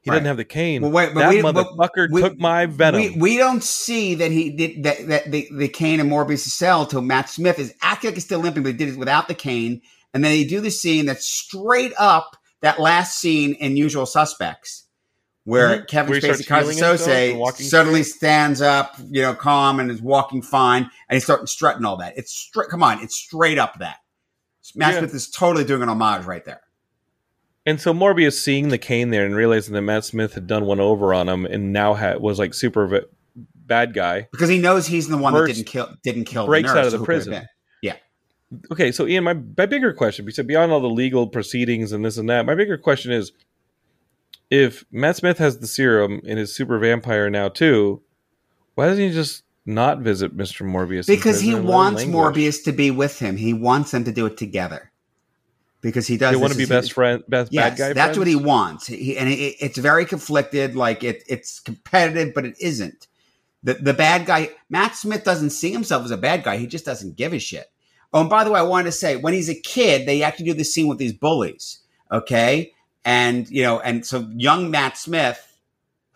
he Right. doesn't have the cane. Well, wait, but that we- motherfucker we- took my venom." We, we don't see that he did that, that the, the cane and Morbius cell till Matt Smith is acting like he's still limping, but he did it without the cane. And then they do the scene that's straight up that last scene in Usual Suspects, where Mhm. Kevin Where Spacey, Keyser Soze, suddenly stands up, you know, calm and is walking fine, and he's starting strutting all that. It's straight. Come on, it's straight up that. Matt Yeah. Smith is totally doing an homage right there. And so Morbius seeing the cane there and realizing that Matt Smith had done one over on him and now had, was like super v- bad guy. Because he knows he's the one Burst- that didn't kill didn't kill breaks the nurse out of the prison. Okay, so Ian, my, my bigger question, because beyond all the legal proceedings and this and that, my bigger question is if Matt Smith has the serum and is super vampire now too, why doesn't he just not visit Mr. Morbius? because he prison and let him wants? Morbius to be with him. He wants them to do it together. Because he does. They want to be best friend, best Yes, bad guy. that's what he wants. He, and it, it's very conflicted. Like it, it's competitive, but it isn't. The the bad guy, Matt Smith, doesn't see himself as a bad guy. He just doesn't give a shit. Oh, and by the way, I wanted to say when he's a kid, they actually do this scene with these bullies. Okay, and you know, and so young Matt Smith,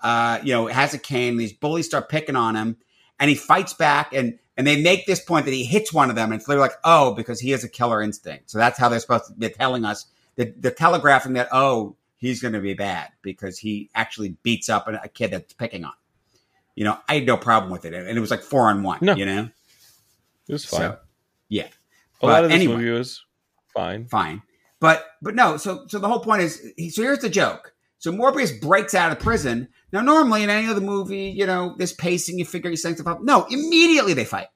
uh, you know, has a cane. These bullies start picking on him, and he fights back. And and they make this point that he hits one of them, and it's they're like, oh, because he has a killer instinct. So that's how they're supposed to be telling us. They're, they're telegraphing that oh, he's going to be bad because he actually beats up a, a kid that's picking on. him. You know, I had no problem with it, and it was like four on one. No. You know, It was fine. so yeah, a but lot of this anyway. movie was fine. fine. But but no, so so the whole point is so here's the joke. So Morbius breaks out of prison. Now normally in any other movie, you know, this pacing, you figure he's setting up. No, immediately they fight.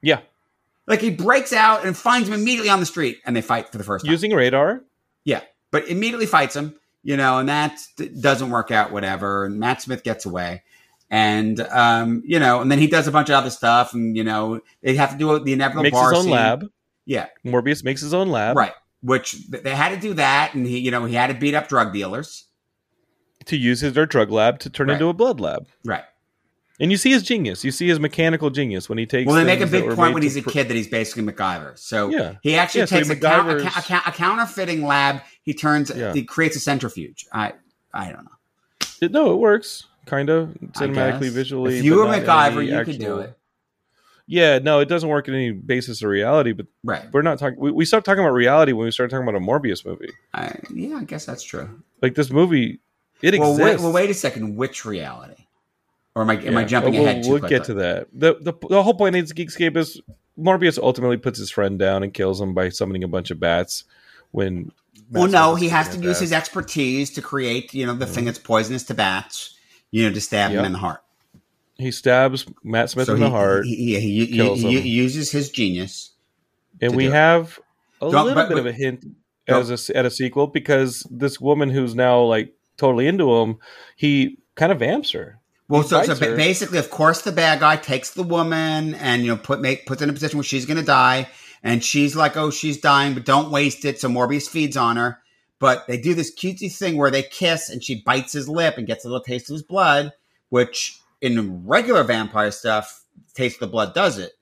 Yeah, Like he breaks out and finds him immediately on the street and they fight for the first time. using radar. yeah. But immediately fights him, you know, and that doesn't work out, whatever. And Matt Smith gets away. And um, you know, and then he does a bunch of other stuff, and you know, they have to do the inevitable Makes his own scene. lab. Yeah, Morbius makes his own lab right. Which they had to do that, and he, you know, he had to beat up drug dealers. to use his their drug lab to turn Right. into a blood lab. Right. And you see his genius. You see his mechanical genius when he takes. Well, they make a big point when he's a pr- kid that he's basically MacGyver. So Yeah. he actually Yeah, so takes a, count, a, ca- a, ca- a counterfeiting lab. He turns, Yeah. he creates a centrifuge. I, I don't know. It- no, it works kind of cinematically, visually. If you were MacGyver, you could do it. Yeah, no, it doesn't work in any basis of reality. But Right. we're not talking. We, we stopped talking about reality when we started talking about a Morbius movie. I, yeah, I guess that's true. Like this movie, it Well exists. wait, well, wait a second. Which reality? Or am I, am I Yeah. jumping We'll- ahead too We'll get to that. The, the the whole point of Geekscape is Morbius ultimately puts his friend down and kills him by summoning a bunch of bats. When Well, no, he has to use his expertise to create, you know, the thing mm-hmm. that's poisonous to bats, you know, to stab him in the heart. He stabs Matt Smith so in he, the heart, He, he, he, kills he- him. uses his genius. and we do it. have a Don't- little but- bit but- of a hint don't- as a at a sequel because this woman who's now like totally into him, he kind of vamps her. Well, so, so her. basically, of course, the bad guy takes the woman and you know put make puts in a position where she's going to die, and she's like, "Oh, she's dying, but don't waste it." So Morbius feeds on her, but they do this cutesy thing where they kiss, and she bites his lip and gets a little taste of his blood, which in regular vampire stuff, taste of the blood does it.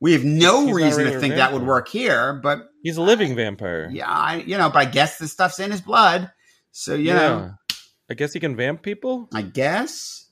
We have no He's reason to think that would work here, but He's a living vampire. yeah, I, you know, but I guess this stuff's in his blood. So you know, I guess he can vamp people. I guess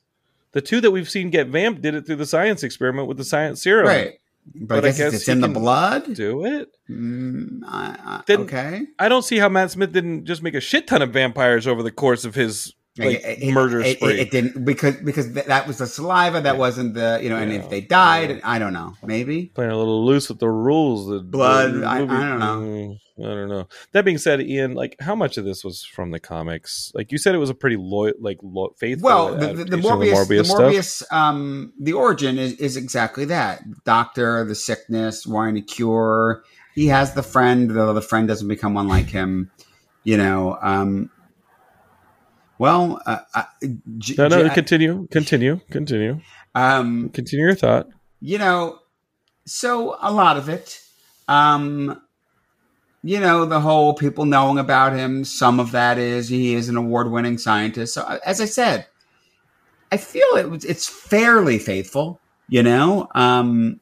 The two that we've seen get vamped did it through the science experiment with the science serum. right. But, I guess, it's he in the blood. Do it. Mm, I, I, okay. I don't see how Matt Smith didn't just make a shit ton of vampires over the course of his like It- it- murder it, it- spree. It, didn't because because th- that was the saliva. That wasn't the you know. And Yeah. if they died, I don't know. Maybe Playing a little loose with the rules. The Blood, the I- I don't know. I don't know. That being said, Ian, like how much of this was from the comics? Like you said, it was a pretty loyal, like lo- faithful. well, the, the, the adaptation of Morbius, the. Morbius, um, the origin is, is exactly that. Doctor, the sickness, wanting to cure. He has the friend, though the friend doesn't become one like him. You know. Um, well, uh, uh, J- No, no, J- continue, continue, continue, um, continue your thought. you know, so a lot of it, um, you know, the whole people knowing about him. Some of that is he is an award-winning scientist. So, as I said, I feel it it's fairly faithful. You know, um,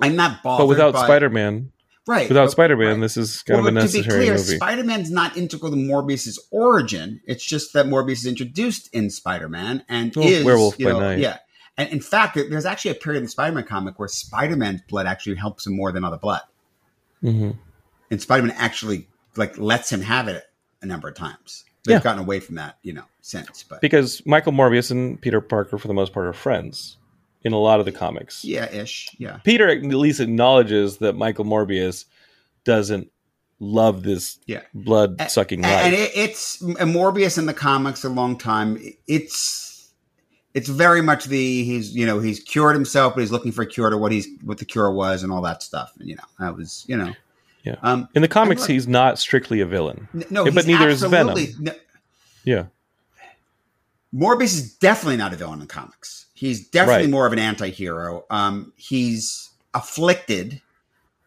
I'm not bothered, But without Spider Man, right? without Spider Man, right. this is kind Well, of a but to be necessary clear, movie. Spider-Man's not integral to Morbius's origin. It's just that Morbius is introduced in Spider-Man and Well, is Werewolf you by know, Night. Yeah, and in fact, there's actually a period in the Spider-Man comic where Spider-Man's blood actually helps him more than other blood, Mhm. And Spider-Man actually like lets him have it a number of times. They've Yeah. gotten away from that, you know, since. But Because Michael Morbius and Peter Parker, for the most part, are friends in a lot of the comics. yeah, ish, yeah. Peter at least acknowledges that Michael Morbius doesn't love this Yeah. blood sucking life. and it, it's Morbius in the comics a long time. It's it's very much the he's you know he's cured himself, but he's looking for a cure to what he's what the cure was and all that stuff. And you know that was you know Yeah. um in the comics, look- he's not strictly a villain. n- no, but neither is Venom. no, Yeah. Morbius is definitely not a villain in comics. He's definitely Right. more of an anti-hero. Um, he's afflicted,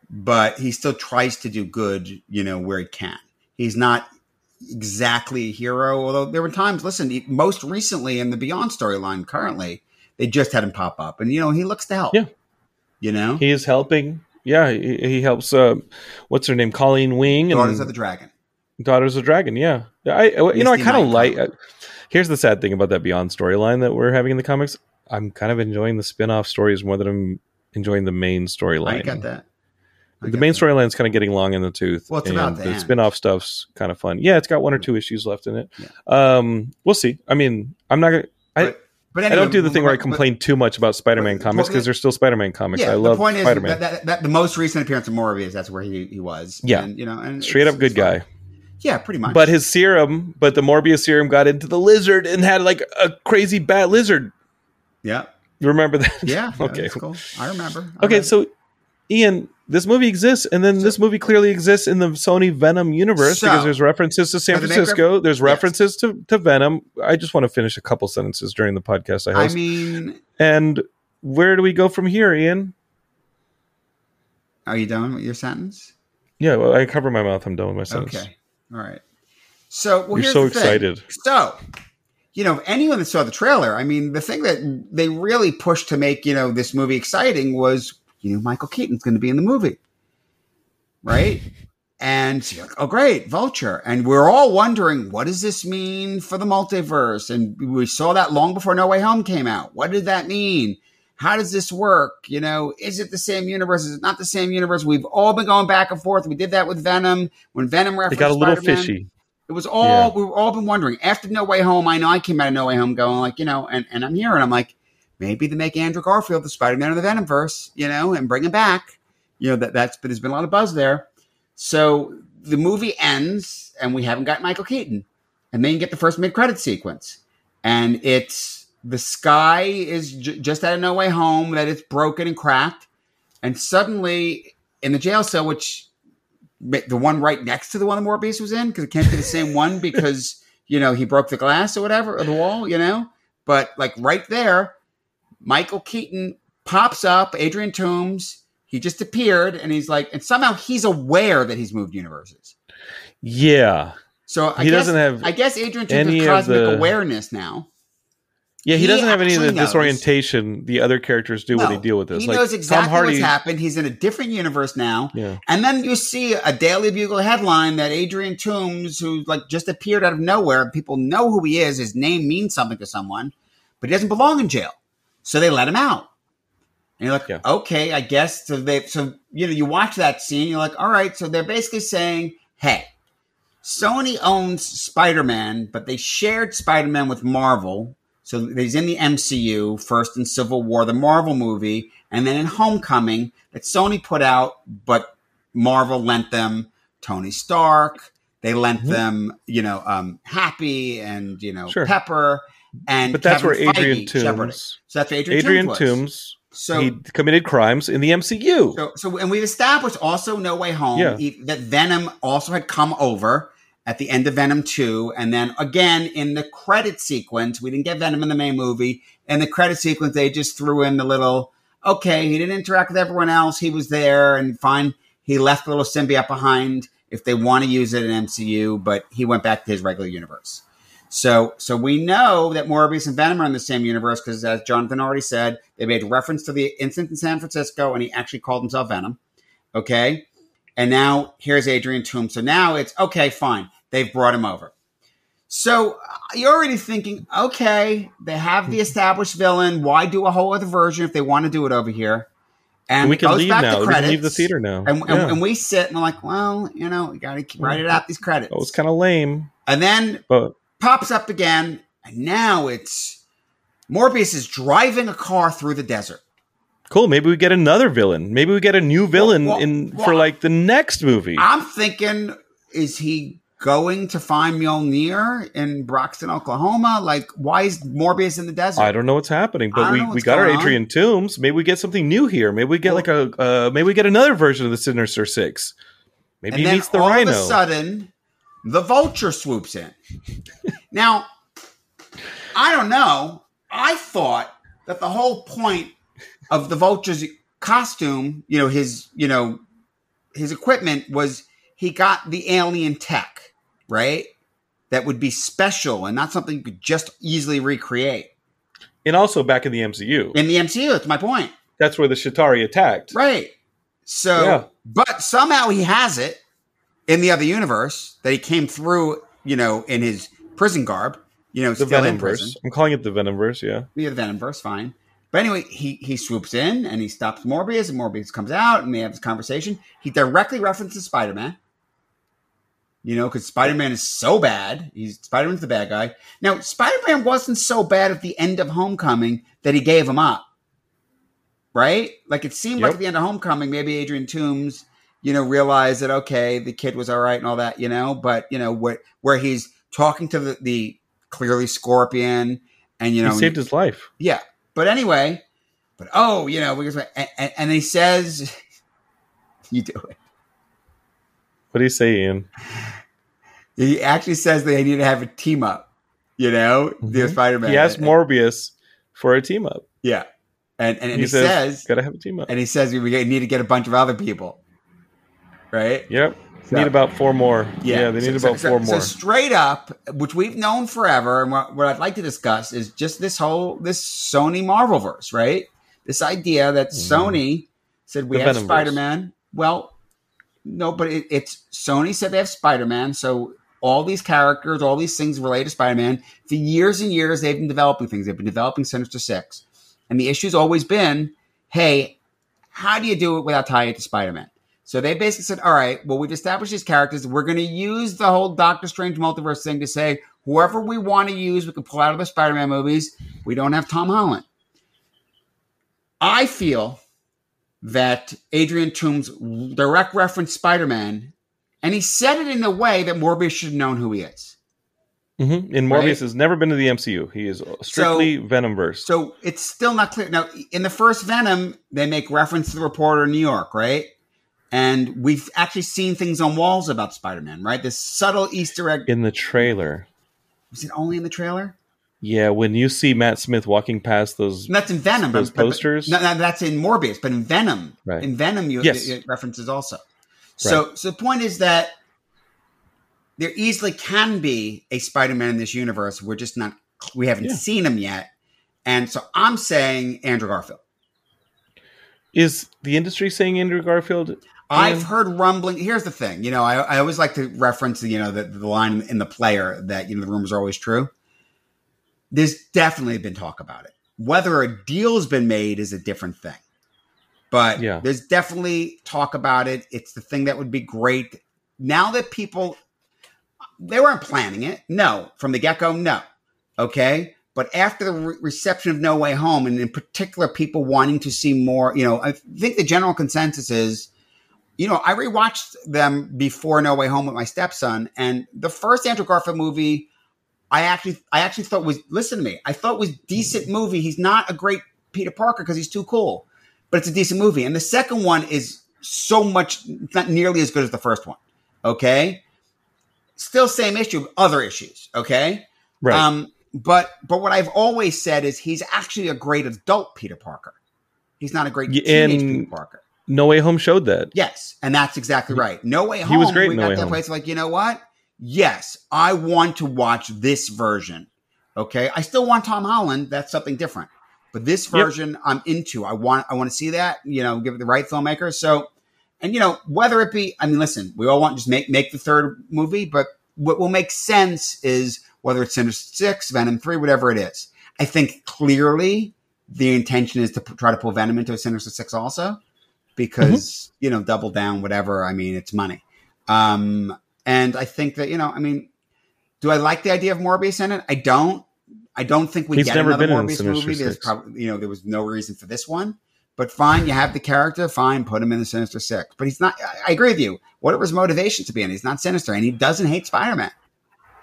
but he still tries to do good, you know, where he can. He's not exactly a hero, although there were times, listen, he- most recently in the Beyond storyline currently, they just had him pop up and, you know, he looks to help. Yeah. You know? He is helping. Yeah, he, he helps. Uh, what's her name? Colleen Wing and Daughters of the Dragon. Daughters of Dragon. Yeah, I. You know, I kind of like. Uh, here's the sad thing about that Beyond storyline that we're having in the comics. I'm kind of enjoying the spin-off stories more than I'm enjoying the main storyline. I got that. I the got main storyline is kind of getting long in the tooth. Well, it's and about the the spin-off stuff's kind of fun. Yeah, it's got one or two issues left in it. Um, we'll see. I mean, I'm not gonna. I, But, but I don't do the thing where I but- complain too much about Spider-Man but- comics because they're still Spider-Man comics. Yeah, I love the point is Spider-Man. that, that, that the most recent appearance of Morbius, that's where he, he was. Yeah. and, you know, and Straight up good guy. Yeah, pretty much. But his serum, but the Morbius serum got into the lizard and had like a crazy bat lizard. yeah, You remember that? yeah, okay. cool. I remember. I Okay, it. so Ian, this movie exists, and then this movie clearly exists in the Sony Venom universe So- because there's references to San Francisco. there's Yes. references to, to Venom. I just want to finish a couple sentences during the podcast I I mean, and where do we go from here, Ian? are you done with your sentence? Yeah, well, I cover my mouth. I'm done with my sentence. Okay, all right. So well, You're so excited. So, you know, anyone that saw the trailer, I mean, the thing that they really pushed to make you know this movie exciting was you know Michael Keaton's going to be in the movie, right? And so like, oh, great, Vulture. And we're all wondering, what does this mean for the multiverse? And we saw that long before No Way Home came out. What did that mean? How does this work? You know, is it the same universe? Is it not the same universe? We've all been going back and forth. We did that with Venom. When Venom referenced got a little Spider-Man, fishy. it was all Yeah. we've all been wondering. After No Way Home, I know I came out of No Way Home going like, you know, and, and I'm here and I'm like, maybe they make Andrew Garfield the Spider-Man of the Venomverse, you know, and bring him back. You know, that that's but there's been a lot of buzz there. So the movie ends and we haven't got Michael Keaton. And then you get the first mid-credit sequence. And it's the sky is j- just out of No Way Home, that it's broken and cracked. And suddenly in the jail cell, which the one right next to the one that Morbius was in, because it can't be the same one because you know he broke the glass or whatever or the wall, you know. But like right there, Michael Keaton pops up. Adrian Toomes, he just appeared, and he's like, and somehow he's aware that he's moved universes. Yeah. So I He guess, doesn't have I guess Adrian Toomes has cosmic the- awareness now. Yeah, he, He doesn't have any of the knows- disorientation the other characters do when they deal with this. He like knows exactly Tom Hardy. what's happened. He's in a different universe now. Yeah. And then you see a Daily Bugle headline that Adrian Toomes, who like just appeared out of nowhere, people know who he is. His name means something to someone, but he doesn't belong in jail, so they let him out. And you're like, Yeah. okay, I guess. So they, so you know, you watch that scene, you're like, all right. So they're basically saying, hey, Sony owns Spider Man, but they shared Spider Man with Marvel. So he's in the MCU, first in Civil War, the Marvel movie, and then in Homecoming that Sony put out, but Marvel lent them Tony Stark. They lent Mhm. them, you know, um, Happy and you know Sure. Pepper, and But that's Kevin where Adrian Feige. Toomes, So that's Adrian, Adrian. Toomes, So he committed crimes in the MCU. so, so, and we've established also No Way Home Yeah. that Venom also had come over at the end of Venom 2. And then again in the credit sequence, we didn't get Venom in the main movie. In the credit sequence, they just threw in the little, okay, he didn't interact with everyone else. He was there and fine. He left the little symbiote behind if they want to use it in MCU, but he went back to his regular universe. So, so we know that Morbius and Venom are in the same universe because, as Jonathan already said, they made reference to the incident in San Francisco, and he actually called himself Venom. Okay, and now here's Adrian Toomes. So now it's okay, fine. They've brought him over. So uh, you're already thinking, okay, they have the established villain. Why do a whole other version if they want to do it over here? And we can goes leave now. We can leave the theater now. And, and, Yeah. and we sit and we're like, well, you know, we got to write it out these credits. It was kind of lame, and then but pops up again, and now it's Morbius is driving a car through the desert. cool. Maybe we get another villain. Maybe we get a new villain well, in well, for like the next movie. I'm thinking, is he going to find Mjolnir in Broxton, Oklahoma? Like, why is Morbius in the desert? I don't know what's happening, but we, we got our on. Adrian Toomes. Maybe we get something new here. Maybe we get like a uh, maybe we get another version of the Sinister Six. Maybe and he meets the all Rhino. of a sudden, the Vulture swoops in. now, I don't know. I thought that the whole point of the Vulture's costume, you know, his, you know, his equipment was he got the alien tech, right? That would be special and not something you could just easily recreate. and also back in the MCU, In the MCU, that's my point. that's where the Chitauri attacked. Right. So, Yeah. but somehow he has it in the other universe that he came through, you know, in his prison garb, you know, The still in prison. I'm calling it the Venomverse. Yeah. Yeah, the Venomverse, fine. But anyway, he he swoops in and he stops Morbius, and Morbius comes out, and they have this conversation. He directly references Spider Man. You know, because Spider Man is so bad. He's Spider Man's the bad guy. Now, Spider Man wasn't so bad at the end of Homecoming that he gave him up. Right? Like it seemed like at the end of Homecoming, maybe Adrian Toomes, you know, realize that okay, the kid was all right and all that, you know, but you know, where where he's talking to the, the clearly Scorpion, and you know, he saved his life. yeah. But anyway, but oh, you know, because and, and, and he says, you do it. What do you say, Ian? He actually says they need to have a team up. You know, the Mhm. Spider Man. He asked Morbius for a team up. Yeah, and and, and he, he, says, says, "Gotta have a team up." and he says we need to get a bunch of other people. Right. Yep. So- need about four more. Yeah, they need so- about so- four so more. straight up, which we've known forever, and what, what I'd like to discuss is just this whole this Sony Marvel verse, right? This idea that mm-hmm. Sony said we. The have Spider Man. Well, no, but it, it's Sony said they have Spider Man, so all these characters, all these things relate to Spider Man. For years and years, they've been developing things. They've been developing Sinister Six, and the issue's always been, hey, how do you do it without tying it to Spider Man? So they basically said, all right, well, we've established these characters. We're going to use the whole Doctor Strange multiverse thing to say whoever we want to use, we can pull out of the Spider Man movies. We don't have Tom Holland. I feel that Adrian Toomes direct reference Spider Man, and he said it in a way that Morbius should have known who he is. hmm And Morbius Right? has never been to the MCU. He is strictly Venomverse. So it's still not clear. Now, in the first Venom, they make reference to the reporter in New York, right? And we've actually seen things on walls about Spider Man, right? This subtle Easter egg. in the trailer, Was it only in the trailer? yeah, when you see Matt Smith walking past those, And that's in Venom. Those but- but- posters? no, no, that's in Morbius, but in Venom, Right. in Venom, you Yes. it references also. So, so the point is that there easily can be a Spider-Man in this universe. We're just not, we haven't Yeah. seen him yet. And so I'm saying Andrew Garfield. Is the industry saying Andrew Garfield? I've heard rumbling. Here's the thing, you know, I, I always like to reference, you know, the, the line in the player that you know the rumors are always true. There's definitely been talk about it. Whether a deal's been made is a different thing, but Yeah. there's definitely talk about it. It's the thing that would be great now that people they weren't planning it. No, from the get go, no. Okay. But after the re- reception of No Way Home, and in particular, people wanting to see more, you know, I think the general consensus is, you know, I rewatched them before No Way Home with my stepson, and the first Andrew Garfield movie, I actually, I actually thought was, listen to me, I thought was decent movie. He's not a great Peter Parker because he's too cool, but it's a decent movie. And the second one is so much, not nearly as good as the first one. Okay, still same issue, other issues. Okay, Right. um, but but what I've always said is he's actually a great adult Peter Parker. He's not a great teenage and- Peter Parker. No Way Home showed that. Yes, and that's exactly right. No way home. He was great We No got Way that Home. place like you know what? Yes, I want to watch this version. Okay, I still want Tom Holland. That's something different. But this Yep. version, I'm into. I want. I want to see that. You know, give it the right filmmaker. So, and you know, whether it be, I mean, listen, we all want just make make the third movie, but what will make sense is whether it's Sinister Six, Venom Three, whatever it is. I think clearly the intention is to p- try to pull Venom into a Sinister Six also, because you know, double down, whatever. I mean, it's money. Um, and I think that you know, I mean, do I like the idea of Morbius in it? I don't. I don't think we He's get never another been Morbius movie. There's probably you know there was no reason for this one. But fine, you have the character. Fine, put him in the Sinister Six. But he's not. I- I agree with you. What was motivation to be in? He's not sinister, and he doesn't hate Spider Man.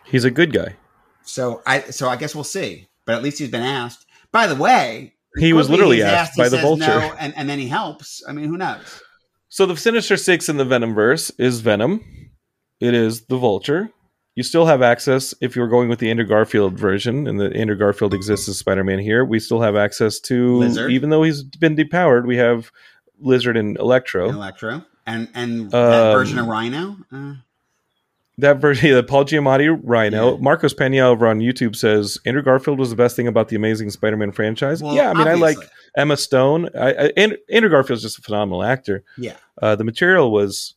He's a good guy. So I. So I guess we'll see. But at least he's been asked. By the way, He was literally asked he by the Vulture. no, and, and then he helps. I mean, who knows? So the Sinister Six in the Venom verse is Venom. It is the Vulture. You still have access if you're going with the Andrew Garfield version, and the Andrew Garfield exists as Spider-Man here. We still have access to, Lizard. even though he's been depowered, we have Lizard and Electro. Electro and and that Um, version of Rhino. Uh, that version, the Paul Giamatti Rhino. Yeah. Marcos Pena over on YouTube says Andrew Garfield was the best thing about the Amazing Spider-Man franchise. well, yeah, I mean, I like. Emma Stone. I, I, and Andrew Garfield's just a phenomenal actor. Yeah. Uh, the material was,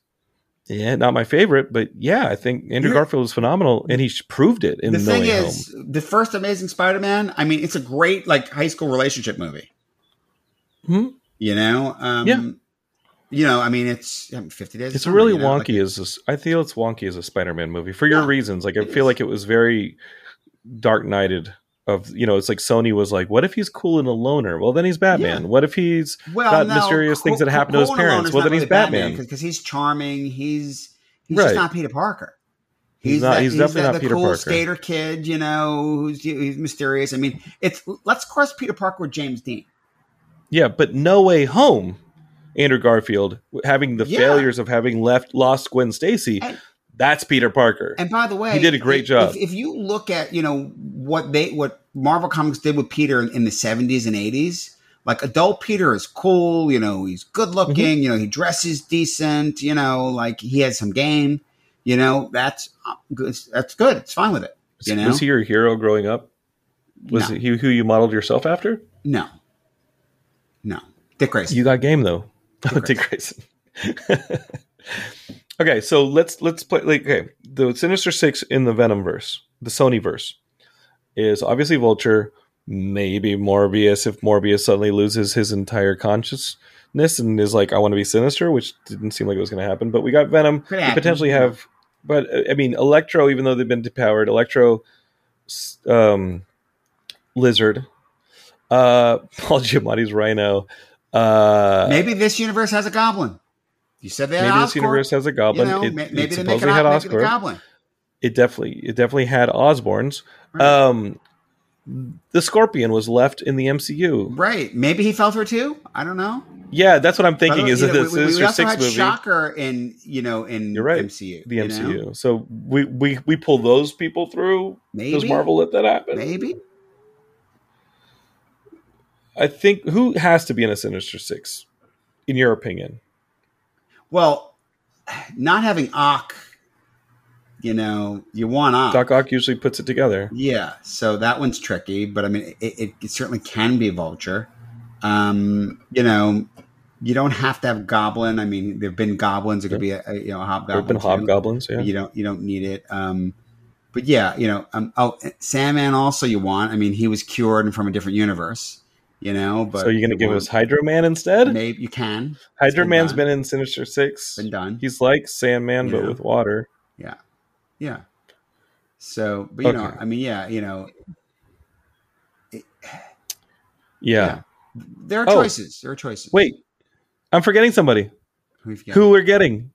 yeah, not my favorite, but yeah, I think Andrew You're- Garfield was phenomenal, and he proved it in the thing is, Home. the first Amazing Spider-Man. I mean, it's a great like high school relationship movie. Hmm? You know, um, Yeah. You know, I mean, it's I mean, Fifty Days. It's Summer, really you know, like- wonky as a s I feel it's wonky as a Spider-Man movie for your Yeah, reasons. Like I feel is. like it was very dark knighted. Of you know, it's like Sony was like, "What if he's cool and a loner? Well, then he's Batman. Yeah. What if he's well, got no, mysterious things that happen to his parents? Well, then he's Batman. because he's charming. He's he's Right. just not Peter Parker. He's not- he's definitely the, not the Peter cool Parker. skater kid, you know, who's he's mysterious. I mean, it's let's cross Peter Parker with James Dean. Yeah, but No Way Home, Andrew Garfield having the Yeah. failures of having left lost Gwen Stacy. And- that's Peter Parker. And by the way, He did a great if- job. If, if you look at you know what they what Marvel Comics did with Peter in, in the seventies and eighties, like adult Peter is cool. You know, he's good looking. Mm-hmm. You know, he dresses decent. You know, like he has some game. You know, that's uh, good. That's good. It's fine with it. You know, Was he your hero growing up? Was No. he who you modeled yourself after? no, no, Dick Grayson. You got game though. Dick Grayson. okay, so let's let's play. Like, okay, the Sinister Six in the Venom verse, the Sony verse, is obviously Vulture, maybe Morbius. If Morbius suddenly loses his entire consciousness and is like, "I want to be Sinister," which didn't seem like it was going to happen. But we got Venom. Could We potentially have, but uh, I mean, Electro. Even though they've been depowered, Electro, um, Lizard, uh, Paul Giamatti's Rhino. Uh, maybe this universe has a Goblin. You said that. maybe this universe has a goblin. You know, it, ma- it maybe they make it had make it a Goblin. It definitely, it definitely had Osborns. Right. Um, the Scorpion was left in the MCU. Right. Maybe he fell through too. I don't know. Yeah, that's what I'm thinking. Is that know, the we, we, also had movie? Shocker in you know in You're right. MCU. the MCU. know? So we we we pull those people through. Maybe Does Marvel let that happen? Maybe I think who has to be in a Sinister Six, in your opinion? Well, not having Ock you know, you want up. Doc Ock usually puts it together. Yeah, so that one's tricky, but I mean, it, it, it certainly can be Vulture. Um, you know, you don't have to have Goblin. I mean, there've been goblins. It could be a, a you know a hobgoblin. have been hobgoblins, yeah. You don't you don't need it. Um, but yeah, you know, um, oh, Sandman also you want. I mean, he was cured and from a different universe. You know, but so you're gonna give us Hydro Man instead? Maybe you can. Hydro been Man's done. been in Sinister Six. Been done. He's like Sandman, but Yeah. with water. Yeah, yeah. So, but you know, I mean, yeah, you know, Yeah. there are Oh. choices. There are choices. Wait, I'm forgetting somebody. Who, we're getting?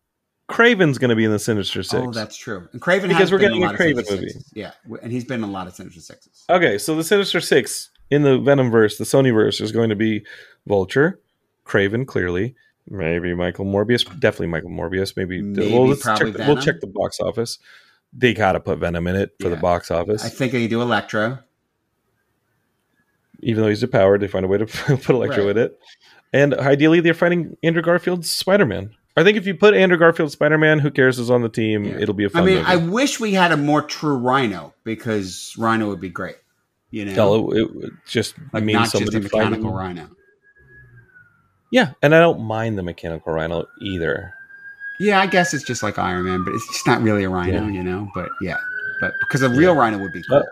Kraven's going to be in the Sinister oh, Six. Oh, that's true. And Kraven Because has we're getting in a lot of Kraven movie. Sixes. Yeah, and he's been in a lot of Sinister Sixes. Okay, so the Sinister Six in the Venom verse, the Sony verse, is going to be Vulture, Kraven, clearly, maybe Michael Morbius, definitely Michael Morbius, maybe. Maybe well, check the, we'll check the box office. They got to put Venom in it for the box office, I think they do Electro. even though he's depowered. They find a way to put Electro Right. in it, and ideally they're fighting Andrew Garfield's Spider Man. I think if you put Andrew Garfield's Spider Man, who cares is on the team, Yeah. it'll be a fun I mean, movie. I wish we had a more true Rhino because Rhino would be great. You know, Hell, it, it just like means not just somebody a mechanical Rhino. Yeah, and I don't mind the mechanical rhino either. Yeah, I guess it's just like Iron Man, but it's just not really a Rhino, Yeah. you know. But yeah, but because a real Rhino would be cool. Uh,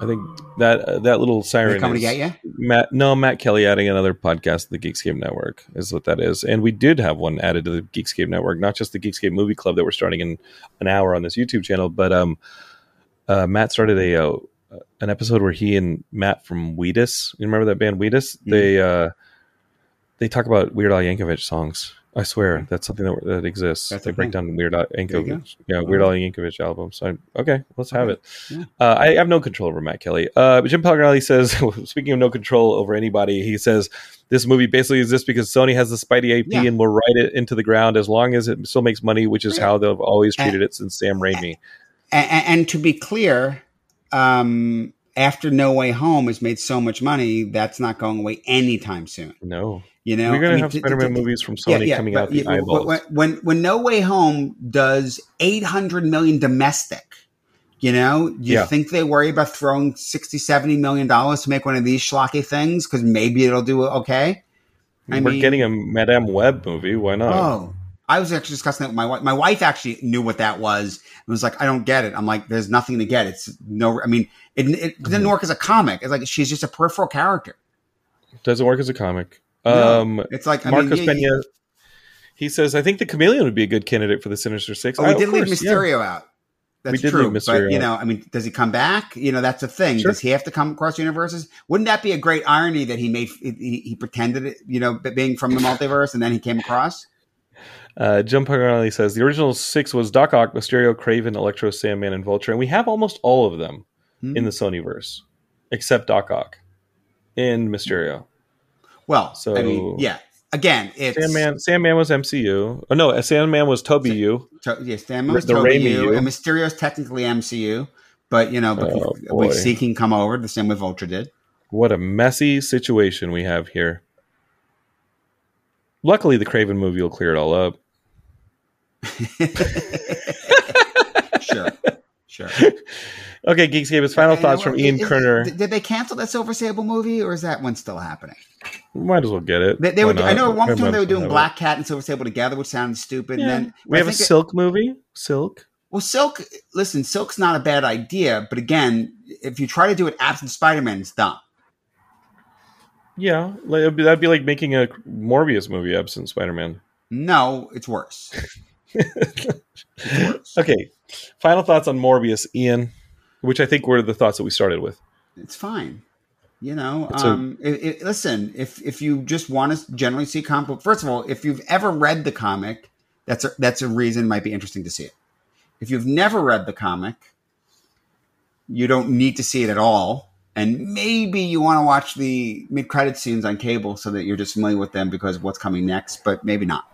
I think that uh, that little siren coming to get you? Matt. No, Matt Kelly adding another podcast to the Geekscape Network is what that is, and we did have one added to the Geekscape Network, not just the Geekscape Movie Club that we're starting in an hour on this YouTube channel, but um, uh, Matt started a uh, an episode where he and Matt from Wheatus, you remember that band Wheatus? Mm-hmm. They uh, they talk about Weird Al Yankovic songs. I swear that's something that, that exists. That's they break thing. down Weird Al There you go. Yankovic, yeah, Weird Al Yankovic albums. I'm, okay, let's have it. Yeah. Uh, I have no control over Matt Kelly. Uh, but Jim Pellegrelli says, speaking of no control over anybody, he says this movie basically exists because Sony has the Spidey IP Yeah. and will ride it into the ground as long as it still makes money, which is how they've always treated it since Sam Raimi. And, and to be clear, um, after No Way Home has made so much money, that's not going away anytime soon. No, You know, we're gonna I mean, have t- Spider-Man t- movies from Sony coming but out the yeah, eyeballs. When, when when No Way Home does eight hundred million domestic, you know, you Yeah. think they worry about throwing 60, 70 million dollars to make one of these schlocky things because maybe it'll do okay? I we're mean- getting a Madame Web movie. Why not? Oh, I was actually discussing that with my wife. My wife actually knew what that was and was like, "I don't get it." I'm like, "There's nothing to get. It's no. I mean, it, it didn't Mm-hmm. work as a comic. It's like she's just a peripheral character. Doesn't work as a comic. No. Um, It's like I Marcos mean, yeah, Pena. He says, "I think the Chameleon would be a good candidate for the Sinister Six. Oh, we of did leave course, yeah. Mysterio out. That's We did true. leave but you know, I mean, does he come back? You know, that's the thing. Sure. Does he have to come across universes? Wouldn't that be a great irony that he made? He, he pretended, it, you know, being from the multiverse, and then he came across. Uh, Jim Paganelli says the original six was Doc Ock, Mysterio, Kraven, Electro, Sandman, and Vulture, and we have almost all of them Hmm. in the Sonyverse, except Doc Ock and Mysterio. Well, So- I mean, yeah. Again, it's Sandman, Sandman was MCU. Oh no, Sandman was Tobey U. To, yeah, Sandman was The Tobey U, and Mysterio's technically MCU, but you know, Oh, boy. Seeking come over the same way Vulture did. What a messy situation we have here. Luckily, the Kraven movie will clear it all up. Sure, sure. Okay, Geekscape. His final And, thoughts from Ian is- Kerner. Did did they cancel that Silver Sable movie, or is that one still happening? We Might as well get it. They, they were. I know at one Might point they were doing well have Black Cat and Silver Sable together, which sounded stupid. it. And then we have a think that- Silk movie. Silk. Well, Silk. Listen, Silk's not a bad idea, but again, if you try to do it absent Spider Man, it's dumb. Yeah, like, that'd be like making a Morbius movie absent Spider-Man. No, it's worse. Okay, final thoughts on Morbius, Ian, which I think were the thoughts that we started with. It's fine. You know, It's a- um, it, it, listen. If if you just want to generally see comic, book- first of all, if you've ever read the comic, that's a, that's a reason might be interesting to see it. If you've never read the comic, you don't need to see it at all, and maybe you want to watch the mid credit scenes on cable so that you're just familiar with them because of what's coming next. But maybe not.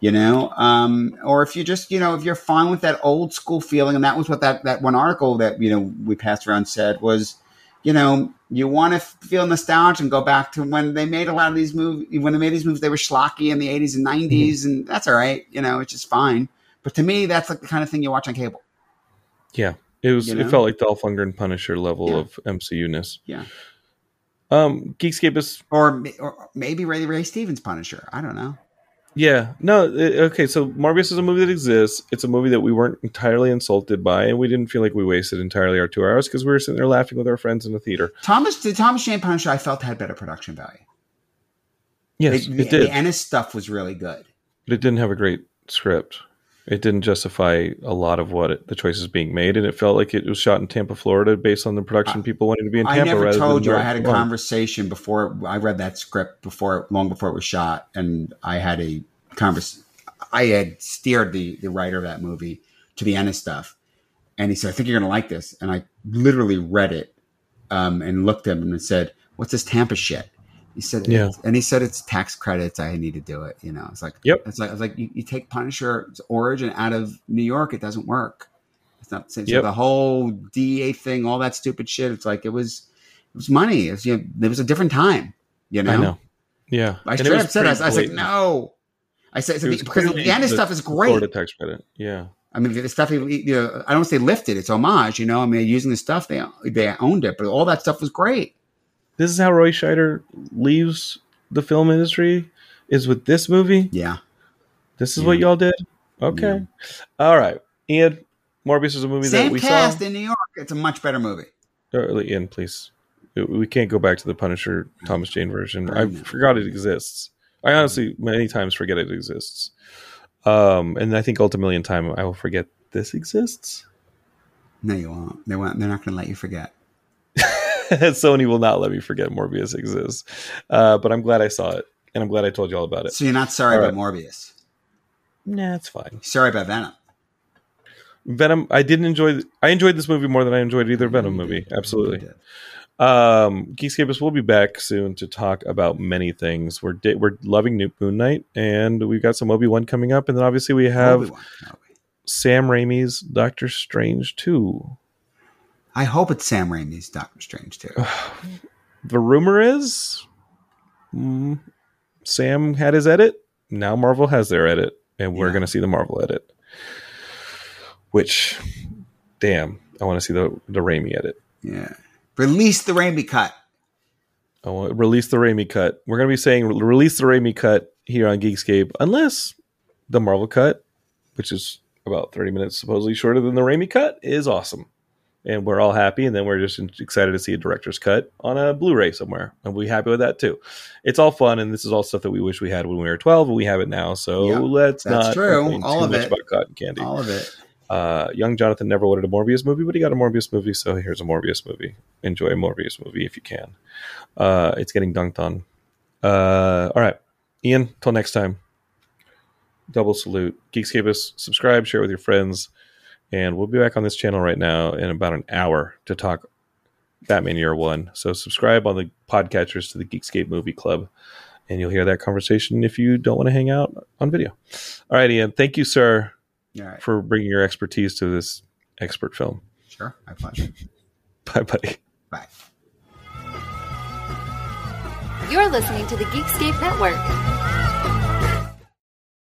You know, um, or if you just, you know, if you're fine with that old school feeling, and that was what that that one article that you know we passed around said was, you know, you want to feel nostalgia and go back to when they made a lot of these movies. When they made these movies, they were schlocky in the 80s and 90s, and that's all right. You know, it's just fine. But to me, that's like the kind of thing you watch on cable. Yeah, it was. You It felt like Dolph Lundgren Punisher level Yeah. of MCU ness. Yeah. Um, Geekscape is Or, or maybe Ray Ray Stevens Punisher. I don't know. Yeah, no, it- okay. So Morbius is a movie that exists. It's a movie that we weren't entirely insulted by, and we didn't feel like we wasted entirely our two hours because we were sitting there laughing with our friends in the theater. Thomas the Thomas Jane Punisher I felt had better production value. Yes, the, it did, The Ennis stuff was really good. but it didn't have a great script. It didn't justify a lot of what it, the choices being made, and it felt like it was shot in Tampa, Florida, based on the production people wanting to be in Tampa. I never told you I had a conversation before I read that script before long before it was shot, and I had a convers. I had steered the the writer of that movie to the end of stuff, and he said, "I think you're going to like this," and I literally read it um, and looked at him and said, "What's this Tampa shit?" He said, Yeah. And he said it's tax credits. I need to do it. You know, it's like, Yep. It's like, it's like you, you take Punisher's origin out of New York, it doesn't work. It's not the same. So Yep. the whole DEA thing, all that stupid shit. It's like it was, it was money. It was, you know, there was a different time. You know, I know. Yeah, I And straight up said, I was, I was like, no. I said, It was because the end the stuff is great. Florida tax credit. Yeah, I mean, the stuff, you know, I don't say lifted, it's homage, you know, I mean, using the stuff, they, they owned it, but all that stuff was great. This is how Roy Scheider leaves the film industry. Is with this movie. Yeah. This is Yeah. what y'all did? Okay. All right. Ian, Morbius is a movie that we cast saw. in New York. It's a much better movie. Uh, Ian, please. We can't go back to the Punisher Thomas Jane version. I forgot it exists. I honestly many times forget it exists. Um, and I think ultimately in time I will forget this exists. No, you won't. They won't. They're not going to let you forget. Sony will not let me forget Morbius exists. Uh, but I'm glad I saw it, and I'm glad I told you all about it. So you're not sorry All about Morbius. Nah, it's fine. Sorry about Venom. Venom. I didn't enjoy. I enjoyed this movie more than I enjoyed either Venom movie. Absolutely. Um, Geekscapists will be back soon to talk about many things. We're di- we're loving New Moon Knight, and we've got some Obi Wan coming up, and then obviously we have Obi-Wan Sam Raimi's Doctor Strange two. I hope it's Sam Raimi's Doctor Strange too. The rumor is, mm, Sam had his edit. Now Marvel has their edit, and we're Yeah. going to see the Marvel edit. Which, damn, I want to see the the Raimi edit. yeah. Release the Raimi cut. I want release the Raimi cut. We're going to be saying re- release the Raimi cut here on Geekscape, unless the Marvel cut, which is about 30 minutes supposedly shorter than the Raimi cut, is awesome. And we're all happy. And then we're just excited to see a director's cut on a Blu ray somewhere. And we'll be happy with that too. It's all fun. And this is all stuff that we wish we had when we were 12, but we have it now. So let's that's not true. All of it. about cotton candy. All of it. Uh, young Jonathan never wanted a Morbius movie, but he got a Morbius movie, so here's a Morbius movie. Enjoy a Morbius movie if you can. Uh, it's getting dunked on. Uh, all right, Ian. Till next time. Double salute, Geekscapists. Subscribe, share with your friends, and we'll be back on this channel right now in about an hour to talk Batman Year One. So subscribe on the podcatchers to the Geekscape Movie Club, and you'll hear that conversation if you don't want to hang out on video. All right, Ian. Thank you, sir All right. for bringing your expertise to this expert film. Sure. My pleasure. Bye, buddy. Bye. You're listening to the Geekscape Network.